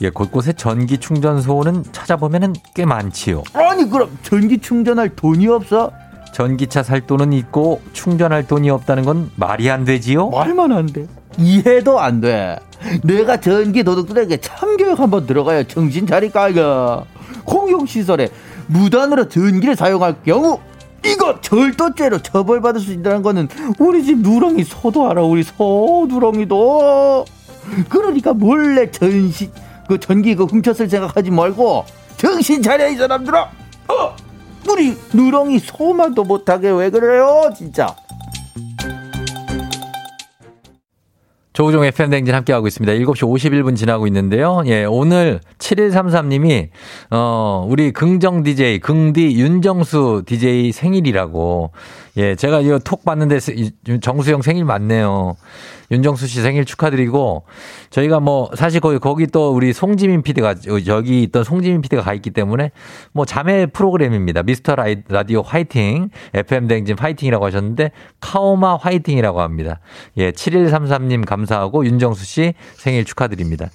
예, 곳곳에 전기 충전소는 찾아보면은 꽤 많지요. 아니 그럼 전기 충전할 돈이 없어 전기차 살 돈은 있고 충전할 돈이 없다는 건 말이 안 되지요? 말만 안 돼. 이해도 안 돼. 내가 전기 도둑들에게 참교육 한번 들어가야 정신 차릴 까 이거. 공용시설에 무단으로 전기를 사용할 경우 이거 절도죄로 처벌받을 수 있다는 거는 우리 집 누렁이 소도 알아 우리 소 누렁이도 그러니까 몰래 전시 그 전기 그 훔쳤을 생각하지 말고 정신 차려 이 사람들아 어 우리 누렁이 소만도 못하게 왜 그래요 진짜 조우종 FM 댕진 함께하고 있습니다. 7시 51분 지나고 있는데요. 예, 오늘 7133님이, 어, 우리 긍정 DJ, 긍디 윤정수 DJ 생일이라고. 예, 제가 이거 톡 봤는데 세- 정수영 생일 맞네요. 윤정수 씨 생일 축하드리고 저희가 뭐 사실 거기 거기 또 우리 송지민 PD가 여기 있던 송지민 PD가 가 있기 때문에 뭐 자매 프로그램입니다. 미스터 라디오 화이팅 FM 댕진 화이팅이라고 하셨는데 카오마 화이팅이라고 합니다. 예, 7133님 감사하고 윤정수 씨 생일 축하드립니다.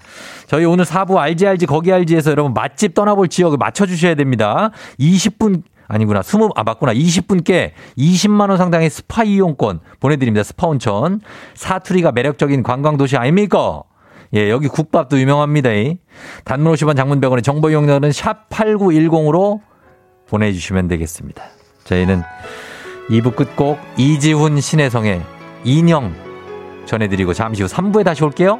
저희 오늘 4부 알지 알지 거기 알지에서 여러분 맛집 떠나볼 지역을 맞춰 주셔야 됩니다. 20분 아니구나. 20, 아, 맞구나. 20분께 20만원 상당의 스파 이용권 보내드립니다. 스파 온천. 사투리가 매력적인 관광도시 아닙니까? 예, 여기 국밥도 유명합니다. 단문 50원 장문 100원의 정보 이용료는 샵 8910으로 보내주시면 되겠습니다. 저희는 2부 끝곡 이지훈 신혜성의 인형 전해드리고 잠시 후 3부에 다시 올게요.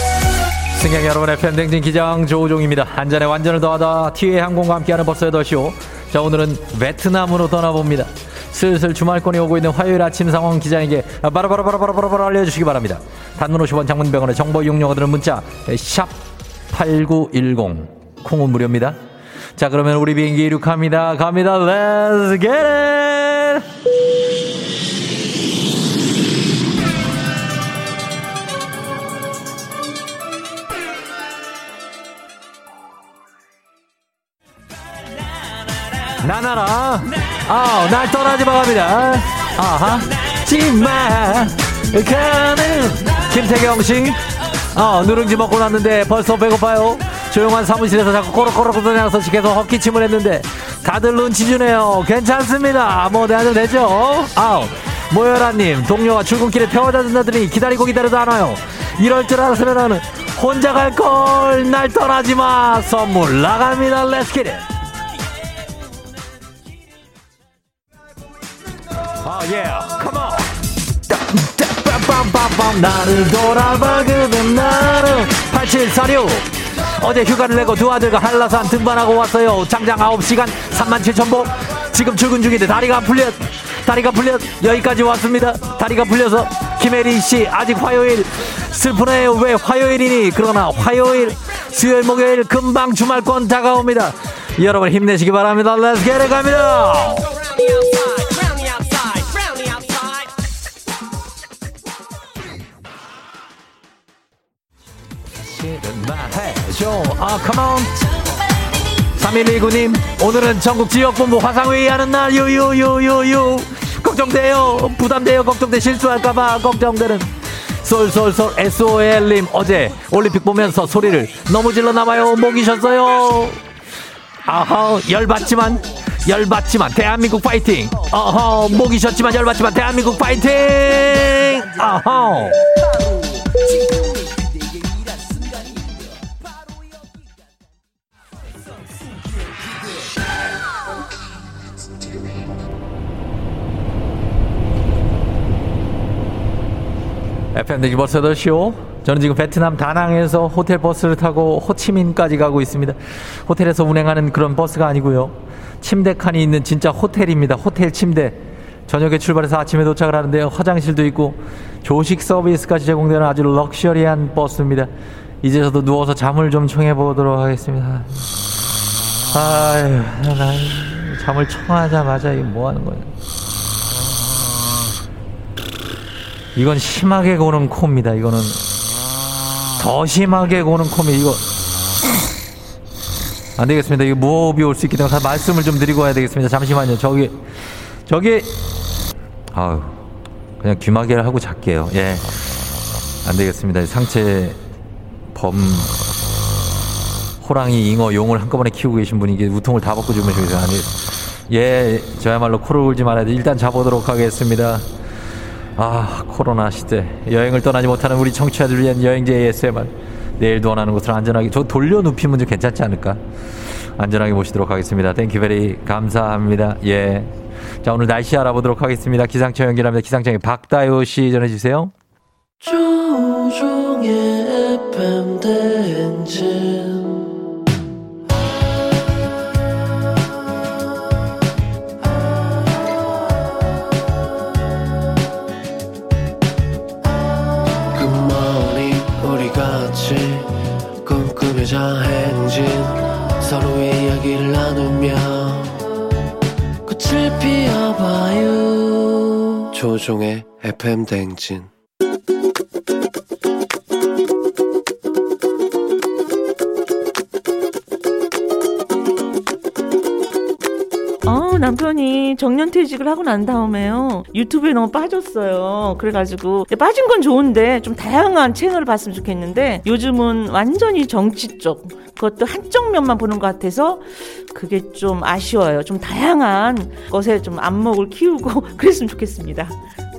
승객 여러분의 팬댕진 기장 조우종입니다. 한잔의 완전을 더하다 티웨이 항공과 함께하는 벌써 8시오. 자 오늘은 베트남으로 떠나봅니다. 슬슬 주말권이 오고 있는 화요일 아침 상황 기장에게 바로바로바로바로바로 알려주시기 바랍니다. 단문 50원 장문병원의 정보 이용료들은 문자 샵 8910 콩은 무료입니다. 자 그러면 우리 비행기 이륙합니다. 갑니다. Let's get it! 나나라 아, 날 떠나지 마 갑니다. 아하, 지마 가는 김태경 씨. 어, 누룽지 먹고 났는데 벌써 배고파요. 조용한 사무실에서 자꾸 꼬락꼬락 그러면서 계속 헛기침을 했는데 다들 눈치 주네요. 괜찮습니다. 뭐 내도 되죠? 아우. 모여라님 동료가 출근길에 태워다 준다더니 기다리고 기다려도 안 와요. 이럴 줄 알았으면 혼자 갈걸 날 떠나지 마 선물 나갑니다. Let's get it 아, 예. 빰빰빰빰. 나를 돌아봐 그대 나를. 8746 어제 휴가를 내고 두 아들과 한라산 등반하고 왔어요. 장장 9시간 37,000보 지금 출근 중인데 다리가 풀려 다리가 풀려 여기까지 왔습니다. 다리가 풀려서 김혜리씨 아직 화요일. 슬프네요 왜 화요일이니? 그러나 화요일 수요일 목요일 금방 주말권 다가옵니다. 여러분 힘내시기 바랍니다. Let's get 갑니다 해줘 아 come on 3129님 오늘은 전국 지역본부 화상회의 하는 날. 유유유유유. 걱정돼요. 부담돼요. 걱정돼. 실수할까봐 걱정되는. 솔솔솔 SOL님 어제 올림픽 보면서 소리를 너무 질러 나봐요. 목이 쉬었어요. 아하 열받지만 열받지만 대한민국 파이팅. 어허 목이 쉬었지만 열받지만 대한민국 파이팅. 아하 FM 대기 버스 8시오. 저는 지금 베트남 다낭에서 호텔 버스를 타고 호치민까지 가고 있습니다. 호텔에서 운행하는 그런 버스가 아니고요. 침대 칸이 있는 진짜 호텔입니다. 호텔 침대. 저녁에 출발해서 아침에 도착을 하는데요. 화장실도 있고 조식 서비스까지 제공되는 아주 럭셔리한 버스입니다. 이제 저도 누워서 잠을 좀 청해 보도록 하겠습니다. 아유, 나 잠을 청하자마자 이거 뭐 하는 거예요? 이건 심하게 고는 코입니다. 이거는 더 심하게 고는 코입니다. 이거 안 되겠습니다. 이거 무호흡이 올 수 있기 때문에 말씀을 좀 드리고 와야 되겠습니다. 잠시만요. 저기 저기 아유 그냥 귀마개를 하고 잘게요. 예. 안 되겠습니다. 상체 범 호랑이, 잉어, 용을 한꺼번에 키우고 계신 분이 이게 우통을 다 벗고 주무시고 계세요. 아니, 예, 저야말로 코를 울지 말아야 돼. 일단 자보도록 하겠습니다. 아, 코로나 시대. 여행을 떠나지 못하는 우리 청취자들 위한 여행제 ASMR. 내일도 원하는 곳을 안전하게, 저 돌려 눕히면 좀 괜찮지 않을까? 안전하게 모시도록 하겠습니다. Thank you very 감사합니다. 예. 자, 오늘 날씨 알아보도록 하겠습니다. 기상청 연결합니다. 기상청의 박다요 씨 전해주세요. 조우종의 FM 대행진 조종의 FM 대행진 남편이 정년퇴직을 하고 난 다음에요. 유튜브에 너무 빠졌어요. 그래가지고 빠진 건 좋은데 좀 다양한 채널을 봤으면 좋겠는데 요즘은 완전히 정치 쪽 그것도 한쪽 면만 보는 것 같아서 그게 좀 아쉬워요. 좀 다양한 것에 좀 안목을 키우고 그랬으면 좋겠습니다.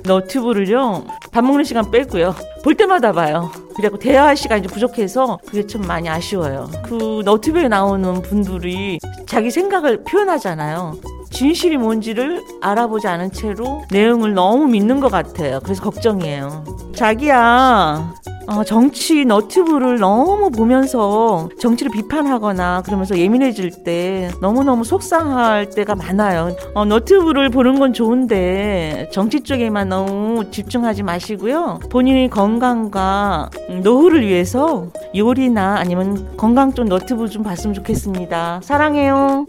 너튜브를요 밥 먹는 시간 빼고요 볼 때마다 봐요 그리고 대화할 시간이 좀 부족해서 그게 참 많이 아쉬워요 그 너튜브에 나오는 분들이 자기 생각을 표현하잖아요 진실이 뭔지를 알아보지 않은 채로 내용을 너무 믿는 것 같아요 그래서 걱정이에요 자기야 어, 정치 너튜브를 너무 보면서 정치를 비판하거나 그러면서 예민해질 때 너무너무 속상할 때가 많아요. 어, 너튜브를 보는 건 좋은데 정치 쪽에만 너무 집중하지 마시고요. 본인의 건강과 노후를 위해서 요리나 아니면 건강 쪽 너튜브 좀 봤으면 좋겠습니다. 사랑해요.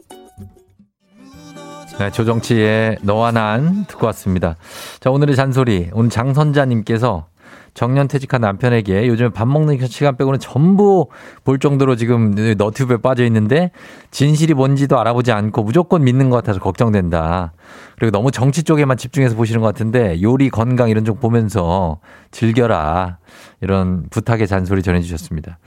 네, 조정치의 너와 난 듣고 왔습니다. 자, 오늘의 잔소리. 오늘 장선자님께서 정년퇴직한 남편에게 요즘 밥 먹는 시간 빼고는 전부 볼 정도로 지금 너튜브에 빠져 있는데 진실이 뭔지도 알아보지 않고 무조건 믿는 것 같아서 걱정된다. 그리고 너무 정치 쪽에만 집중해서 보시는 것 같은데 요리, 건강 이런 쪽 보면서 즐겨라. 이런 부탁의 잔소리 전해주셨습니다.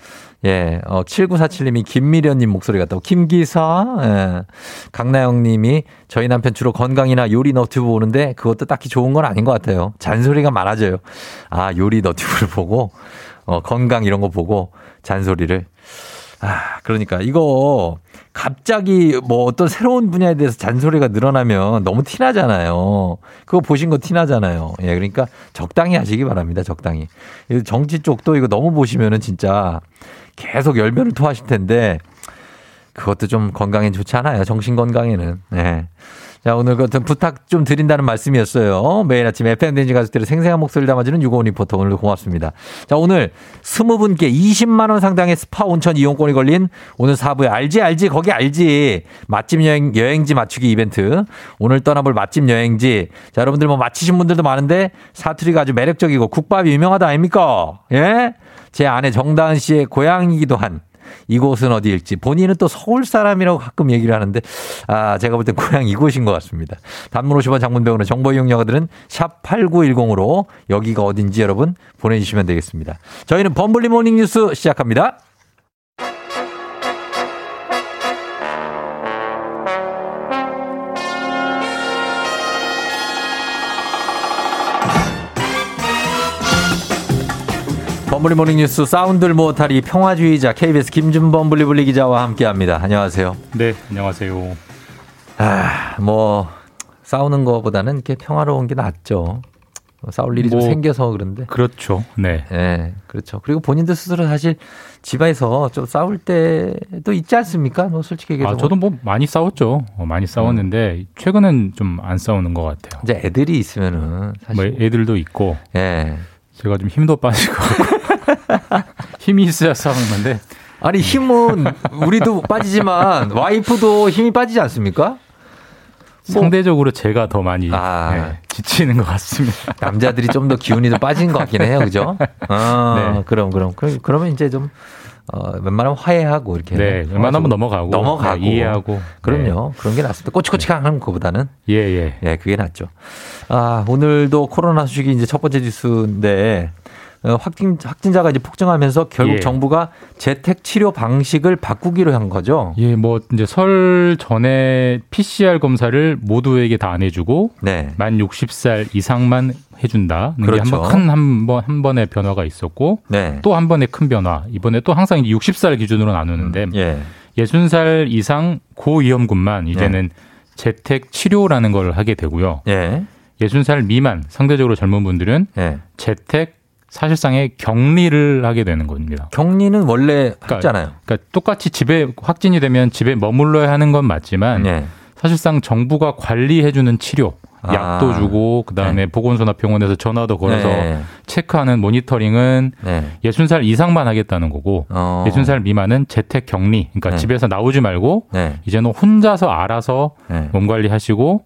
예, 어, 7947님이 김미련님 목소리 같다고. 김기사, 예. 강나영님이 저희 남편 주로 건강이나 요리 너튜브 보는데 그것도 딱히 좋은 건 아닌 것 같아요. 잔소리가 많아져요. 아, 요리 너튜브를 보고, 어, 건강 이런 거 보고 잔소리를. 아, 그러니까 이거 갑자기 뭐 어떤 새로운 분야에 대해서 잔소리가 늘어나면 너무 티나잖아요. 그거 보신 거 티나잖아요. 예, 그러니까 적당히 하시기 바랍니다. 적당히. 정치 쪽도 이거 너무 보시면은 진짜 계속 열변을 토하실 텐데 그것도 좀 건강에 좋지 않아요. 정신 건강에는. 네. 자, 오늘 같은 부탁 좀 드린다는 말씀이었어요. 매일 아침 FM대행진 가족들의 생생한 목소리를 담아주는 유고원 리포터 오늘 고맙습니다. 자, 오늘 20분께 20만원 상당의 스파 온천 이용권이 걸린 오늘 4부에 알지, 알지, 거기 알지. 맛집 여행, 여행지 맞추기 이벤트. 오늘 떠나볼 맛집 여행지. 자, 여러분들 뭐 맞히신 분들도 많은데 사투리가 아주 매력적이고 국밥이 유명하다 아닙니까? 예? 제 아내 정다은 씨의 고향이기도 한 이곳은 어디일지 본인은 또 서울 사람이라고 가끔 얘기를 하는데 아 제가 볼 땐 고향 이곳인 것 같습니다. 단문 50원 장문 100원의 정보 이용료들은 샵 8910으로 여기가 어딘지 여러분 보내주시면 되겠습니다. 저희는 범블리 morning 뉴스 시작합니다. 범블리 morning 뉴스 사운드를 못하리 평화주의자 KBS 김준범 블리블리 기자와 함께합니다. 안녕하세요. 네, 안녕하세요. 아, 뭐 싸우는 거보다는 이렇게 평화로운 게 낫죠. 싸울 일이 뭐, 좀 생겨서 그런데. 그렇죠. 네. 네, 그렇죠. 그리고 본인들 스스로 사실 집에서 좀 싸울 때도 있지 않습니까? 뭐 솔직히 얘기해서. 아, 저도 뭐 많이 싸웠죠. 어, 많이 싸웠는데 최근엔 좀안 싸우는 것 같아요. 이제 애들이 있으면은 사실 뭐 애들도 있고. 예. 제가 좀 힘도 빠지고 힘이 있어야 싸우는 건데. 아니 힘은 우리도 빠지지만 와이프도 힘이 빠지지 않습니까? 상대적으로 제가 더 많이 아. 네, 지치는 것 같습니다. 남자들이 좀 더 기운이 더 빠진 것 같긴 해요, 그죠? 아, 네. 그럼 그럼 그럼 그러면 이제 좀 어, 웬만하면 화해하고 이렇게 네, 웬만하면 넘어가고, 넘어가고 네, 이해하고. 그럼요. 그런 게 낫습니다. 꼬치꼬치하는 하는 것보다는 예, 예. 예, 그게 낫죠. 아, 오늘도 코로나 소식이 이제 첫 번째 뉴스인데 어, 확진 확진자가 이제 폭증하면서 결국 예. 정부가 재택 치료 방식을 바꾸기로 한 거죠. 예, 뭐 이제 설 전에 PCR 검사를 모두에게 다 안 해주고 네. 만 60살 이상만 해준다는 그렇죠. 게한번 큰 한번 한 번의 변화가 있었고 네. 또한 번의 큰 변화 이번에 또 항상 60살 기준으로 나누는데 예. 60살 이상 고위험군만 이제는 재택 치료라는 걸 하게 되고요. 예. 60살 미만 상대적으로 젊은 분들은 예. 재택 사실상의 격리를 하게 되는 겁니다. 격리는 원래 했잖아요. 그러니까 똑같이 집에 확진이 되면 집에 머물러야 하는 건 맞지만 예. 사실상 정부가 관리해주는 치료, 아. 약도 주고 그다음에 보건소나 병원에서 전화도 걸어서 네. 체크하는 모니터링은 네. 60살 이상만 하겠다는 거고 어. 60살 미만은 재택 격리, 그러니까 네. 집에서 나오지 말고 네. 이제는 혼자서 알아서 네. 몸 관리하시고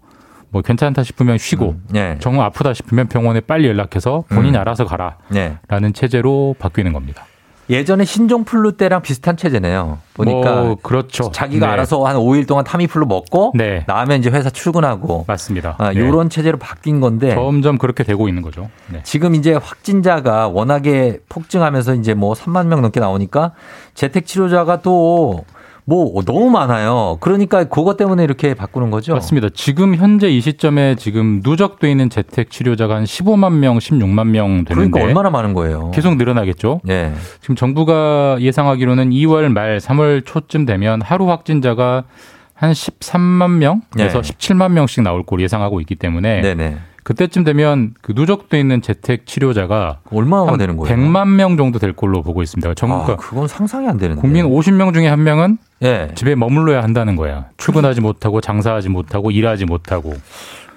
뭐 괜찮다 싶으면 쉬고 네. 정말 아프다 싶으면 병원에 빨리 연락해서 본인이 음. 알아서 가라라는 네. 체제로 바뀌는 겁니다. 예전에 신종플루 때랑 비슷한 체제네요. 보니까 뭐, 그렇죠. 자기가 네. 알아서 한 5일 동안 타미플루 먹고 네. 나면 이제 회사 출근하고 맞습니다. 아, 네. 요런 체제로 바뀐 건데 점점 그렇게 되고 있는 거죠. 네. 지금 이제 확진자가 워낙에 폭증하면서 이제 뭐 3만 명 넘게 나오니까 재택 치료자가 또 뭐 너무 많아요. 그러니까 그것 때문에 이렇게 바꾸는 거죠. 맞습니다. 지금 현재 이 시점에 지금 누적돼 있는 재택 치료자가 한 15만 명, 16만 명 되는데 그러니까 얼마나 많은 거예요. 계속 늘어나겠죠. 네. 지금 정부가 예상하기로는 2월 말 3월 초쯤 되면 하루 확진자가 한 13만 명에서 네. 17만 명씩 나올 걸로 예상하고 있기 때문에 네네. 그때쯤 되면 그 누적돼 있는 재택 치료자가 얼마나 한 되는 거예요? 100만 명 정도 될 걸로 보고 있습니다. 정부가 아, 그건 상상이 안 되는데. 국민 50명 중에 한 명은 예. 집에 머물러야 한다는 거야. 출근하지 못하고 장사하지 못하고 일하지 못하고.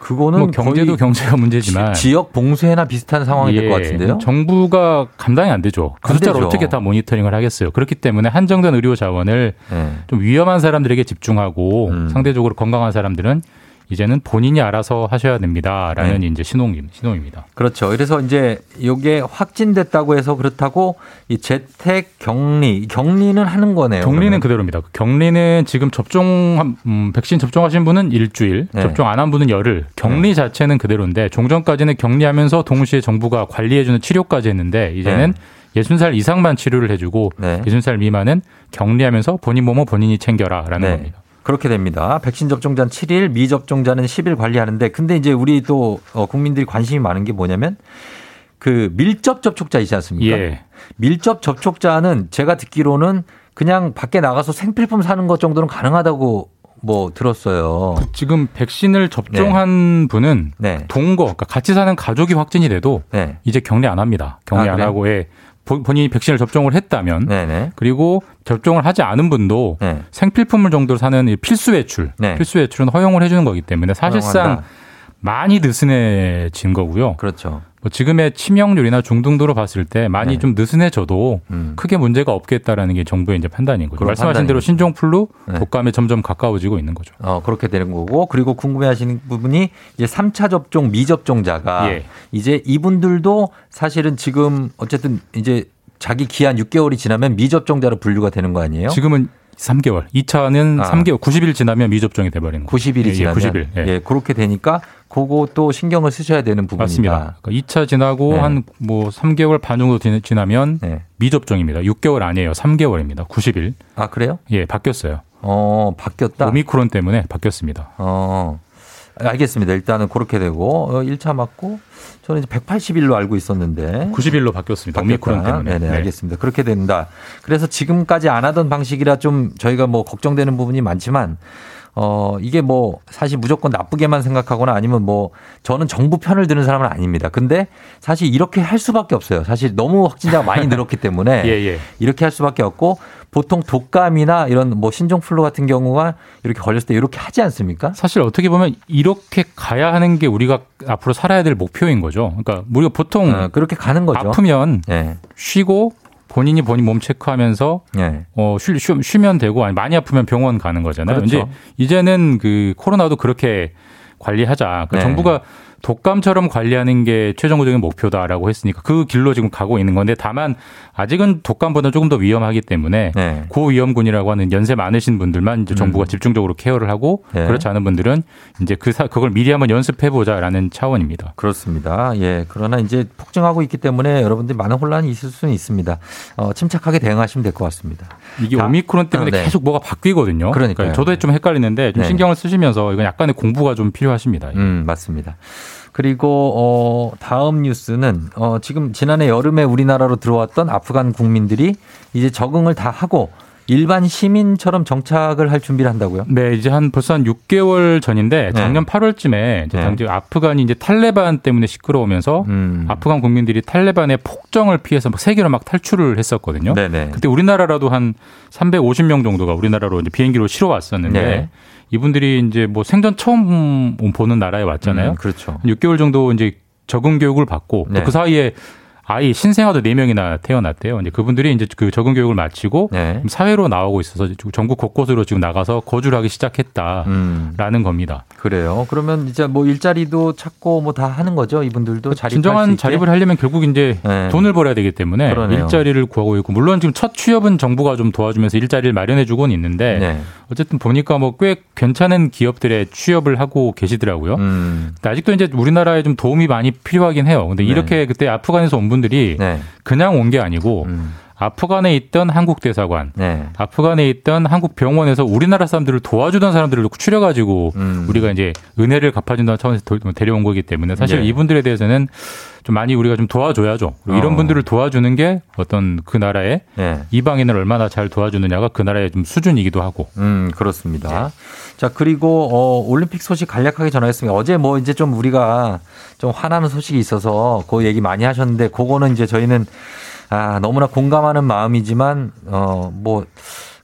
그거는 뭐 경제도 경제가 문제지만 지, 역 봉쇄나 비슷한 상황이 될것 예, 같은데요. 정부가 감당이 안 되죠. 그안 숫자를. 어떻게 다 모니터링을 하겠어요. 그렇기 때문에 한정된 의료 자원을 네. 좀 위험한 사람들에게 집중하고 음. 상대적으로 건강한 사람들은 이제는 본인이 알아서 하셔야 됩니다라는 네. 이제 신호, 신호입니다. 그렇죠. 그래서 이제 이게 확진됐다고 해서 그렇다고 이 재택 격리, 격리는 하는 거네요. 격리는 그러면. 그대로입니다. 격리는 지금 접종 음, 백신 접종하신 분은 일주일, 네. 접종 안 한 분은 열흘. 격리 자체는 그대로인데 종전까지는 격리하면서 동시에 정부가 관리해주는 치료까지 했는데 이제는 네. 60살 이상만 치료를 해주고 네. 60살 미만은 격리하면서 본인 몸은 본인이 챙겨라라는 네. 겁니다. 그렇게 됩니다. 백신 접종자는 7일, 미접종자는 10일 관리하는데 근데 이제 우리 또 어, 국민들이 관심이 많은 게 뭐냐면 그 밀접 접촉자 있지 않습니까? 예. 밀접 접촉자는 제가 듣기로는 그냥 밖에 나가서 생필품 사는 것 정도는 가능하다고 뭐 들었어요. 지금 백신을 접종한 분은 네. 동거, 그러니까 같이 사는 가족이 확진이 돼도 네. 이제 격리 안 합니다. 격리 아, 안? 하고 예. 본- 본인이 백신을 접종을 했다면 네네. 그리고 접종을 하지 않은 분도 네. 생필품을 정도로 사는 이 필수 외출, 네. 필수 외출은 허용을 해주는 거기 때문에 사실상 허용한다. 많이 느슨해진 거고요. 그렇죠. 뭐 지금의 치명률이나 중등도로 봤을 때 많이 네. 좀 느슨해져도 음. 크게 문제가 없겠다라는 게 정부의 이제 판단인 거죠. 말씀하신 대로. 신종플루 네. 독감에 점점 가까워지고 있는 거죠. 어, 그렇게 되는 거고. 그리고 궁금해 하시는 부분이 이제 3차 접종 미접종자가 예. 이제 이분들도 사실은 지금 어쨌든 이제 자기 기한 6개월이 지나면 미접종자로 분류가 되는 거 아니에요? 지금은 3개월, 2차는 아. 3개월, 90일 지나면 미접종이 돼 버리는 거죠. 90일이 예, 예, 지나면 90일. 예. 예, 그렇게 되니까 그것도 신경을 쓰셔야 되는 부분이다. 맞습니다. 그러니까 2차 지나고 네. 한뭐 3개월 반 정도 지- 지나면 네. 미접종입니다. 6개월 아니에요. 3개월입니다. 90일. 아, 그래요? 예, 바뀌었어요. 어, 바뀌었다. 오미크론 때문에 바뀌었습니다. 어. 알겠습니다. 일단은 그렇게 되고 어, 1차 맞고 저는 이제 180일로 알고 있었는데 90일로 바뀌었습니다. 오미크론. 때문에. 네네, 네. 알겠습니다. 그렇게 된다. 그래서 지금까지 안 하던 방식이라 좀 저희가 뭐 걱정되는 부분이 많지만 어, 이게 뭐 사실 무조건 나쁘게만 생각하거나 아니면 뭐 저는 정부 편을 드는 사람은 아닙니다. 근데 사실 이렇게 할 수밖에 없어요. 사실 너무 확진자가 많이 늘었기 때문에 예, 예. 이렇게 할 수밖에 없고 보통 독감이나 이런 뭐 신종플루 같은 경우가 이렇게 걸렸을 때 이렇게 하지 않습니까? 사실 어떻게 보면 이렇게 가야 하는 게 우리가 앞으로 살아야 될 목표인 거죠. 그러니까 우리가 보통 어, 그렇게 가는 거죠. 아프면 예. 쉬고 본인이 본인 몸 체크하면서 예. 어, 쉬, 쉬, 쉬 면 되고 아니 많이 아프면 병원 가는 거잖아요. 그렇죠. 이제 이제는 그 코로나도 그렇게 관리하자. 그 네. 정부가 독감처럼 관리하는 게 최종적인 목표다라고 했으니까 그 길로 지금 가고 있는 건데 다만 아직은 독감보다 조금 더 위험하기 때문에 네. 고위험군이라고 하는 연세 많으신 분들만 이제 정부가 집중적으로 케어를 하고 음. 네. 그렇지 않은 분들은 이제 그 사, 그걸 미리 한번 연습해 보자라는 차원입니다. 그렇습니다. 예. 그러나 이제 폭증하고 있기 때문에 여러분들이 많은 혼란이 있을 수는 있습니다. 어, 침착하게 대응하시면 될 것 같습니다. 이게 다- 오미크론 때문에 어, 네. 계속 뭐가 바뀌거든요. 그러니까요. 저도 좀 헷갈리는데 좀 네. 신경을 쓰시면서 이건 약간의 공부가 좀 필요하십니다. 음, 맞습니다. 그리고 어 다음 뉴스는 어 지금 지난해 여름에 우리나라로 들어왔던 아프간 국민들이 이제 적응을 다 하고 일반 시민처럼 정착을 할 준비를 한다고요? 네, 이제 한 벌써 한 6개월 전인데 작년 8월쯤에 이제 네. 당시 아프간이 이제 탈레반 때문에 시끄러우면서 음. 아프간 국민들이 탈레반의 폭정을 피해서 막 세계로 막 탈출을 했었거든요. 네네. 그때 우리나라라도 한 350명 정도가 우리나라로 이제 비행기로 실어 왔었는데 네. 이분들이 이제 뭐 생전 처음 보는 나라에 왔잖아요. 음, 그렇죠. 한 6개월 정도 이제 적응 교육을 받고 또 네. 그 사이에 아이 신생아도 4명이나 태어났대요. 이제 그분들이 이제 그 적응 교육을 마치고 네. 사회로 나오고 있어서 전국 곳곳으로 지금 나가서 거주를 하기 시작했다라는 겁니다. 그래요. 그러면 이제 뭐 일자리도 찾고 뭐 다 하는 거죠. 이분들도 자립할 수 진정한? 자립을 하려면 결국 이제 네. 돈을 벌어야 되기 때문에 그러네요. 일자리를 구하고 있고 물론 지금 첫 취업은 정부가 좀 도와주면서 일자리를 마련해 주고는 있는데 네. 어쨌든 보니까 뭐 꽤 괜찮은 기업들에 취업을 하고 계시더라고요. 음. 근데 아직도 이제 우리나라에 좀 도움이 많이 필요하긴 해요. 근데 네. 이렇게 그때 아프간에서 온 분들이 그냥 온 게 아니고 아프간에 있던 한국 대사관, 네. 아프간에 있던 한국 병원에서 우리나라 사람들을 도와주던 사람들을 추려가지고 음. 우리가 이제 은혜를 갚아준다는 차원에서 도- 데려온 거기 때문에 사실 네. 이분들에 대해서는 좀 많이 우리가 좀 도와줘야죠. 이런 어. 분들을 도와주는 게 어떤 그 나라의 네. 이방인을 얼마나 잘 도와주느냐가 그 나라의 좀 수준이기도 하고. 음, 그렇습니다. 자, 그리고, 어, 올림픽 소식 간략하게 전하겠습니다. 어제 뭐 이제 좀 우리가 좀 화나는 소식이 있어서 그 얘기 많이 하셨는데, 그거는 이제 저희는, 아, 너무나 공감하는 마음이지만, 어, 뭐,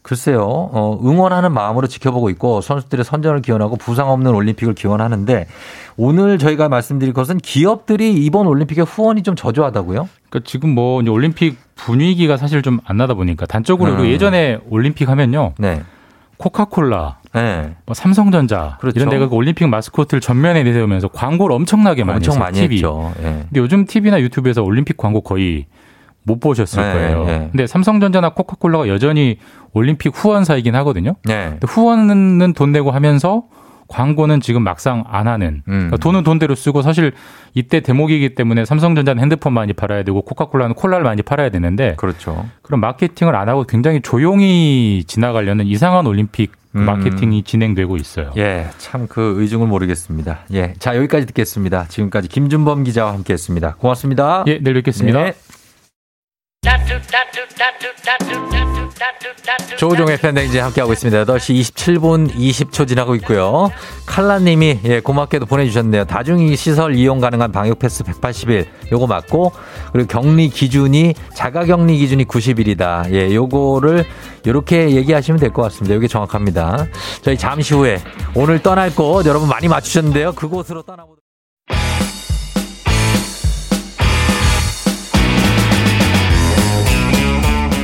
글쎄요, 어, 응원하는 마음으로 지켜보고 있고 선수들의 선전을 기원하고 부상 없는 올림픽을 기원하는데 오늘 저희가 말씀드릴 것은 기업들이 이번 올림픽에 후원이 좀 저조하다고요? 그러니까 지금 뭐 이제 올림픽 분위기가 사실 좀 안 나다 보니까 단적으로 음. 그 예전에 올림픽 하면요. 네. 코카콜라, 네. 뭐 삼성전자 그렇죠. 이런 데가 그 올림픽 마스코트를 전면에 내세우면서 광고를 엄청나게 많이 엄청 했어요. 많이 TV. 했죠. 예. 근데 요즘 TV나 유튜브에서 올림픽 광고 거의 못 보셨을 네, 거예요. 네. 근데 삼성전자나 코카콜라가 여전히 올림픽 후원사이긴 하거든요. 네. 후원은 돈 내고 하면서 광고는 지금 막상 안 하는. 음. 그러니까 돈은 돈대로 쓰고 사실 이때 대목이기 때문에 삼성전자는 핸드폰 많이 팔아야 되고 코카콜라는 콜라를 많이 팔아야 되는데 그렇죠. 그런 마케팅을 안 하고 굉장히 조용히 지나가려는 이상한 올림픽 음. 마케팅이 진행되고 있어요. 예, 참 그 의중을 모르겠습니다. 예. 자, 여기까지 듣겠습니다. 지금까지 김준범 기자와 함께 했습니다. 고맙습니다. 예, 내일 뵙겠습니다. 네. 조우종의 팬데이즈 함께하고 있습니다. 8시 27분 20초 지나고 있고요. 칼라님이 예, 고맙게도 보내주셨네요. 다중이 시설 이용 가능한 방역 패스 180일 요거 맞고 그리고 격리 기준이 자가 격리 기준이 90일이다. 예, 요거를 이렇게 얘기하시면 될 것 같습니다. 이게 정확합니다. 저희 잠시 후에 오늘 떠날 곳 여러분 많이 맞추셨는데요. 그곳으로 떠나보도록.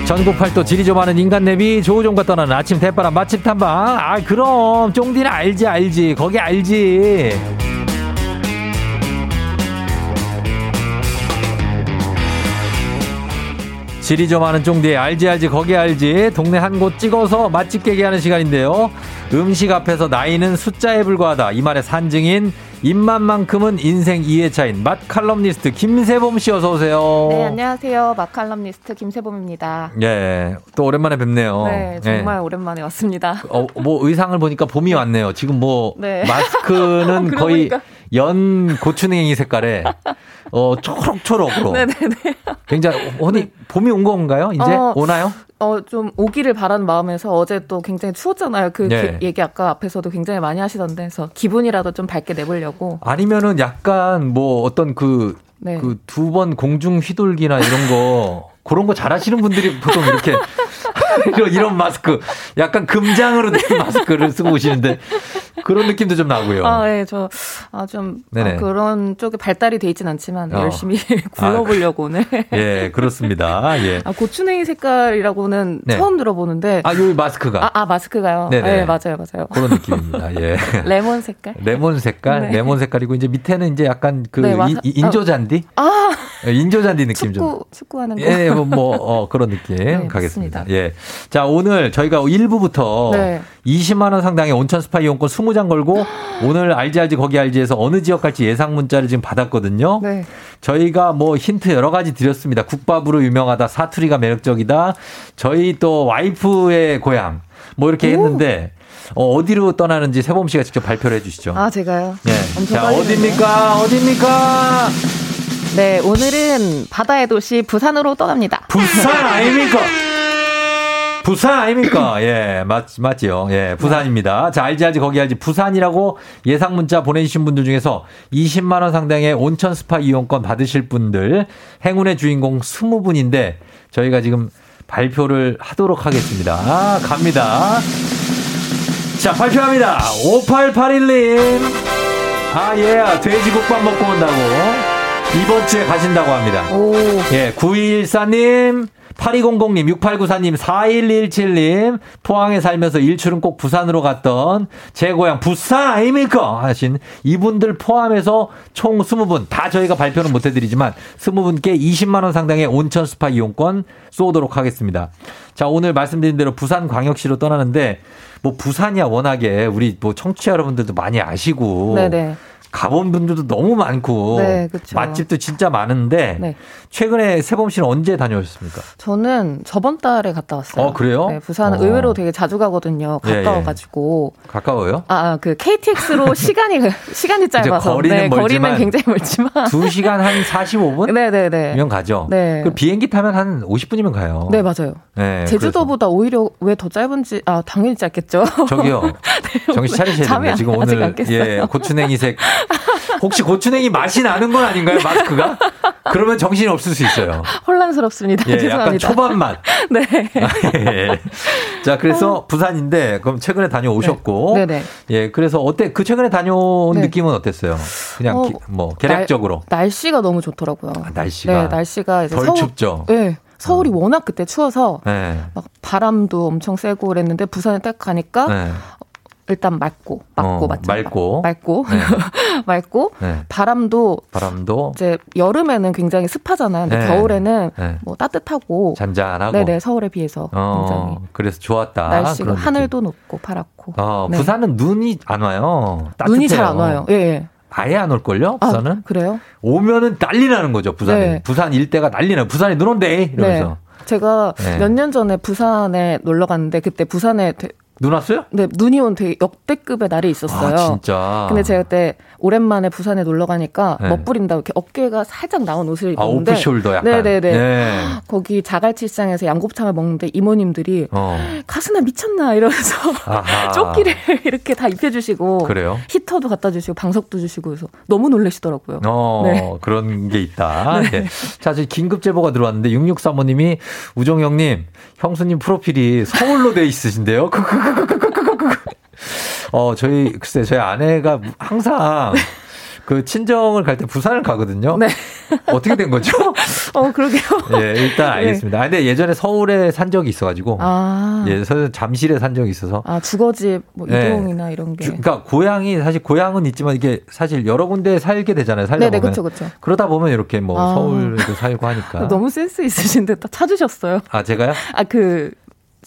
전국 팔도 지리 좀 하는 인간 내비 조우종과 떠나는 아침 대바람 맛집 탐방. 아 그럼 쫑디는 알지 알지. 거기 알지. 지리 좀 하는 쫑디 알지 알지. 거기 알지. 동네 한 곳 찍어서 맛집 깨게 하는 시간인데요. 음식 앞에서 나이는 숫자에 불과하다. 이 말의 산증인 입맛만큼은 인생 2회차인 맛 칼럼니스트 김세범 씨 어서 오세요 네, 안녕하세요. 마칼럼니스트 김세범입니다. 예, 또 오랜만에 뵙네요. 네, 정말 예. 오랜만에 왔습니다. 어, 뭐 의상을 보니까 봄이 왔네요. 지금 뭐 네. 마스크는 거의 보니까. 연 고추냉이 색깔에 어 초록초록으로 네네네. 굉장히 어디 봄이 온 건가요? 이제 어, 오나요? 어, 좀 오기를 바라는 마음에서 어제 또 굉장히 추웠잖아요. 그 네. 기- 얘기 아까 앞에서도 굉장히 많이 하시던데, 그래서 기분이라도 좀 밝게 내보려고. 아니면은 약간 뭐 어떤 그 네. 그두 번 공중 휘돌기나 이런 거 그런 거 잘하시는 분들이 보통 이렇게 이런, 마스크 약간 금장으로 된 마스크를 쓰고 오시는데 그런 느낌도 좀 나고요. 아, 예, 저, 아, 좀. 아, 그런 쪽에 발달이 돼 있진 않지만, 어. 열심히 굴러보려고 오늘. 예, 그렇습니다. 예. 아, 고추냉이 색깔이라고는 네. 처음 들어보는데. 아, 요 마스크가. 아, 아, 마스크가요? 네네. 네, 맞아요, 맞아요. 그런 느낌입니다. 예. 레몬 색깔? 레몬 색깔, 네. 레몬 색깔이고 이제 밑에는 이제 약간 그 네, 와사- 인- 인조 잔디, 아, 예, 인조 잔디 느낌 좀. 축구, 축구하는 거. 예, 뭐, 뭐, 어, 그런 느낌 네, 가겠습니다. 맞습니다. 예. 자, 오늘 저희가 1부부터 네. 20만 원 상당의 온천 스파 이용권 20장 걸고 오늘 알지 알지 거기 알지에서 어느 지역 갈지 예상 문자를 지금 받았거든요. 네. 저희가 뭐 힌트 여러 가지 드렸습니다. 국밥으로 유명하다, 사투리가 매력적이다, 저희 또 와이프의 고향, 뭐 이렇게 했는데, 어, 어디로 떠나는지 세범 씨가 직접 발표를 해 주시죠. 아, 제가요? 네. 엄청 자. 어딥니까? 어딥니까? 네, 오늘은 바다의 도시 부산으로 떠납니다. 부산 아닙니까? 부산 아닙니까? 예, 맞, 맞지요. 예, 부산입니다. 자, 알지, 알지, 거기 알지. 부산이라고 예상 문자 보내주신 분들 중에서 20만원 상당의 온천 스파 이용권 받으실 분들, 행운의 주인공 20분인데, 저희가 지금 발표를 하도록 하겠습니다. 아, 갑니다. 자, 발표합니다. 5881님. 아, 예, 돼지국밥 먹고 온다고. 이번 주에 가신다고 합니다. 예, 9214님, 8200님, 6894님, 4117님, 포항에 살면서 일출은 꼭 부산으로 갔던 제 고향 부산 아닙니까? 하신 이분들 포함해서 총 20분, 다 저희가 발표는 못 해드리지만 20분께 20만원 상당의 온천 스파 이용권 쏘도록 하겠습니다. 자, 오늘 말씀드린 대로 부산 광역시로 떠나는데 뭐 부산이야 워낙에 우리 뭐 청취자 여러분들도 많이 아시고 네네. 가본 분들도 너무 많고 네. 맛집도 진짜 많은데 네. 최근에 세범 씨는 언제 다녀오셨습니까? 저는 저번 달에 갔다 왔어요. 어, 그래요? 네, 부산 어. 의외로 되게 자주 가거든요. 예, 예. 가까워가지고. 가까워요? 아, 아, 그 KTX로 시간이 시간이 짧아서 거리는 네, 멀지만 거리는 굉장히 멀지만 2 시간 한 45분? 네네네. 면 가죠. 네. 그 비행기 타면 한 50분이면 가요. 네 맞아요. 네, 제주도보다 오히려 왜 더 짧은지 아 당연히 짧겠죠. 그래서 저기요. 정신 차리셔야 됩니다. 지금 오늘. 예, 고추냉이색 혹시 고추냉이 맛이 나는 건 아닌가요? 마스크가? 그러면 정신이 없을 수 있어요. 혼란스럽습니다. 예, 죄송합니다. 약간 초반 맛. 네. 예. 자, 그래서 부산인데 그럼 최근에 다녀오셨고 네. 네 네. 예, 그래서 어때? 그 최근에 다녀온 네. 느낌은 어땠어요? 그냥 어, 기- 뭐 계략적으로 날, 날씨가 너무 좋더라고요. 날씨가 네, 날씨가 이제 덜 서울, 춥죠. 네, 서울이 워낙 그때 추워서 네. 막 바람도 엄청 세고 그랬는데 부산에 딱 가니까 네. 일단 맑고 맑고 어, 맞죠? 맑고. 맑고 네. 맑고 네. 바람도 바람도 이제 여름에는 굉장히 습하잖아요. 근데 네. 겨울에는 네. 뭐 따뜻하고 잔잔하고 네네 서울에 비해서 굉장히 어, 그래서 좋았다. 날씨가. 하늘도 높고 파랗고 어, 네. 부산은 눈이 안 와요. 눈이 잘 따뜻해요. 안 와요. 예, 예. 아예 안 올걸요? 아, 부산은? 그래요? 오면은 난리 나는 거죠, 부산에. 네. 부산 일대가 난리 나요. 부산에 눈 온대! 이러면서. 네. 제가 네. 몇년 전에 부산에 놀러 갔는데 그때 부산에 되- 눈 왔어요? 네, 눈이 온 되게 역대급의 날이 있었어요. 아, 진짜. 근데 제가 그때 오랜만에 부산에 놀러 가니까 네. 멋부린다고 이렇게 어깨가 살짝 나온 옷을 아, 입었는데 오프숄더 약간. 네네네. 네. 거기 자갈치장에서 양곱창을 먹는데 이모님들이 어. 가스나 미쳤나 이러면서. 조끼를 이렇게 다 입혀주시고 그래요? 히터도 갖다 주시고 방석도 주시고 그래서 너무 놀라시더라고요. 어, 네. 그런 게 있다. 네. 네. 자, 지금 긴급 제보가 들어왔는데 6635님이 우정 형님, 형수님 프로필이 서울로 돼 있으신데요. 어, 저희 글쎄 저희 아내가 항상 그 친정을 갈 때 부산을 가거든요. 네. 어떻게 된 거죠? 어, 그러게요. 예, 일단 알겠습니다. 아, 근데 예전에 서울에 산 적이 있어가지고. 아. 예, 서 잠실에 산 적이 있어서. 아, 주거집, 뭐, 네. 이동이나 이런 게. 주- 그러니까 고향이 사실 고향은 있지만 이게 사실 여러 군데 살게 되잖아요. 살다 네네, 보면. 그쵸, 그쵸. 그러다 보면 이렇게 뭐 아. 서울에도 살고 하니까. 너무 센스 있으신데 다 찾으셨어요. 아 제가요? 아, 그,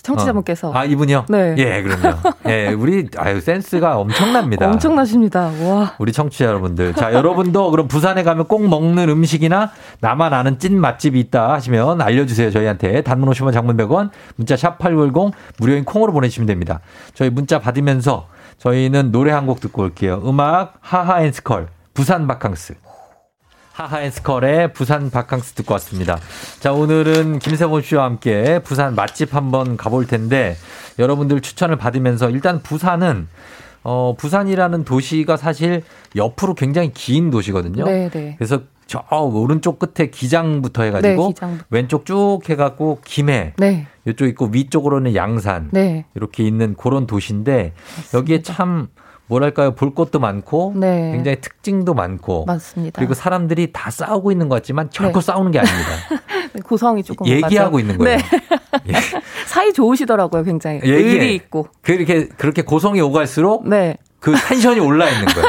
청취자분께서. 어. 아 이분이요? 네. 예, 그럼요. 예, 우리 아유 센스가 엄청납니다. 엄청나십니다. 와. 우리 청취자 여러분들. 자, 여러분도 그럼 부산에 가면 꼭 먹는 음식이나 나만 아는 찐 맛집이 있다 하시면 알려주세요. 저희한테. 단문 50원 장문 100원, 문자 샵8910 무료인 콩으로 보내주시면 됩니다. 저희 문자 받으면서 저희는 노래 한 곡 듣고 올게요. 음악 하하앤스컬 부산 바캉스. 하하앤스컬의 부산 바캉스 듣고 왔습니다. 자, 오늘은 김세본 씨와 함께 부산 맛집 한번 가볼 텐데 여러분들 추천을 받으면서 일단 부산은 어, 부산이라는 도시가 사실 옆으로 굉장히 긴 도시거든요. 네, 네. 그래서 저 오른쪽 끝에 기장부터 해가지고 네, 기장부터. 왼쪽 쭉 해갖고 김해 네. 이쪽 있고 위쪽으로는 양산 네. 이렇게 있는 그런 도시인데 여기에 참 뭐랄까요 볼 것도 많고 네. 굉장히 특징도 많고 맞습니다. 그리고 사람들이 다 싸우고 있는 것 같지만 결코 네. 싸우는 게 아닙니다. 고성이 조금. 얘기하고 맞아요. 있는 거예요. 네. 사이 좋으시더라고요, 굉장히. 얘기해. 의리 있고. 그렇게 그렇게 고성이 오갈수록 네. 그 텐션이 올라 있는 거예요.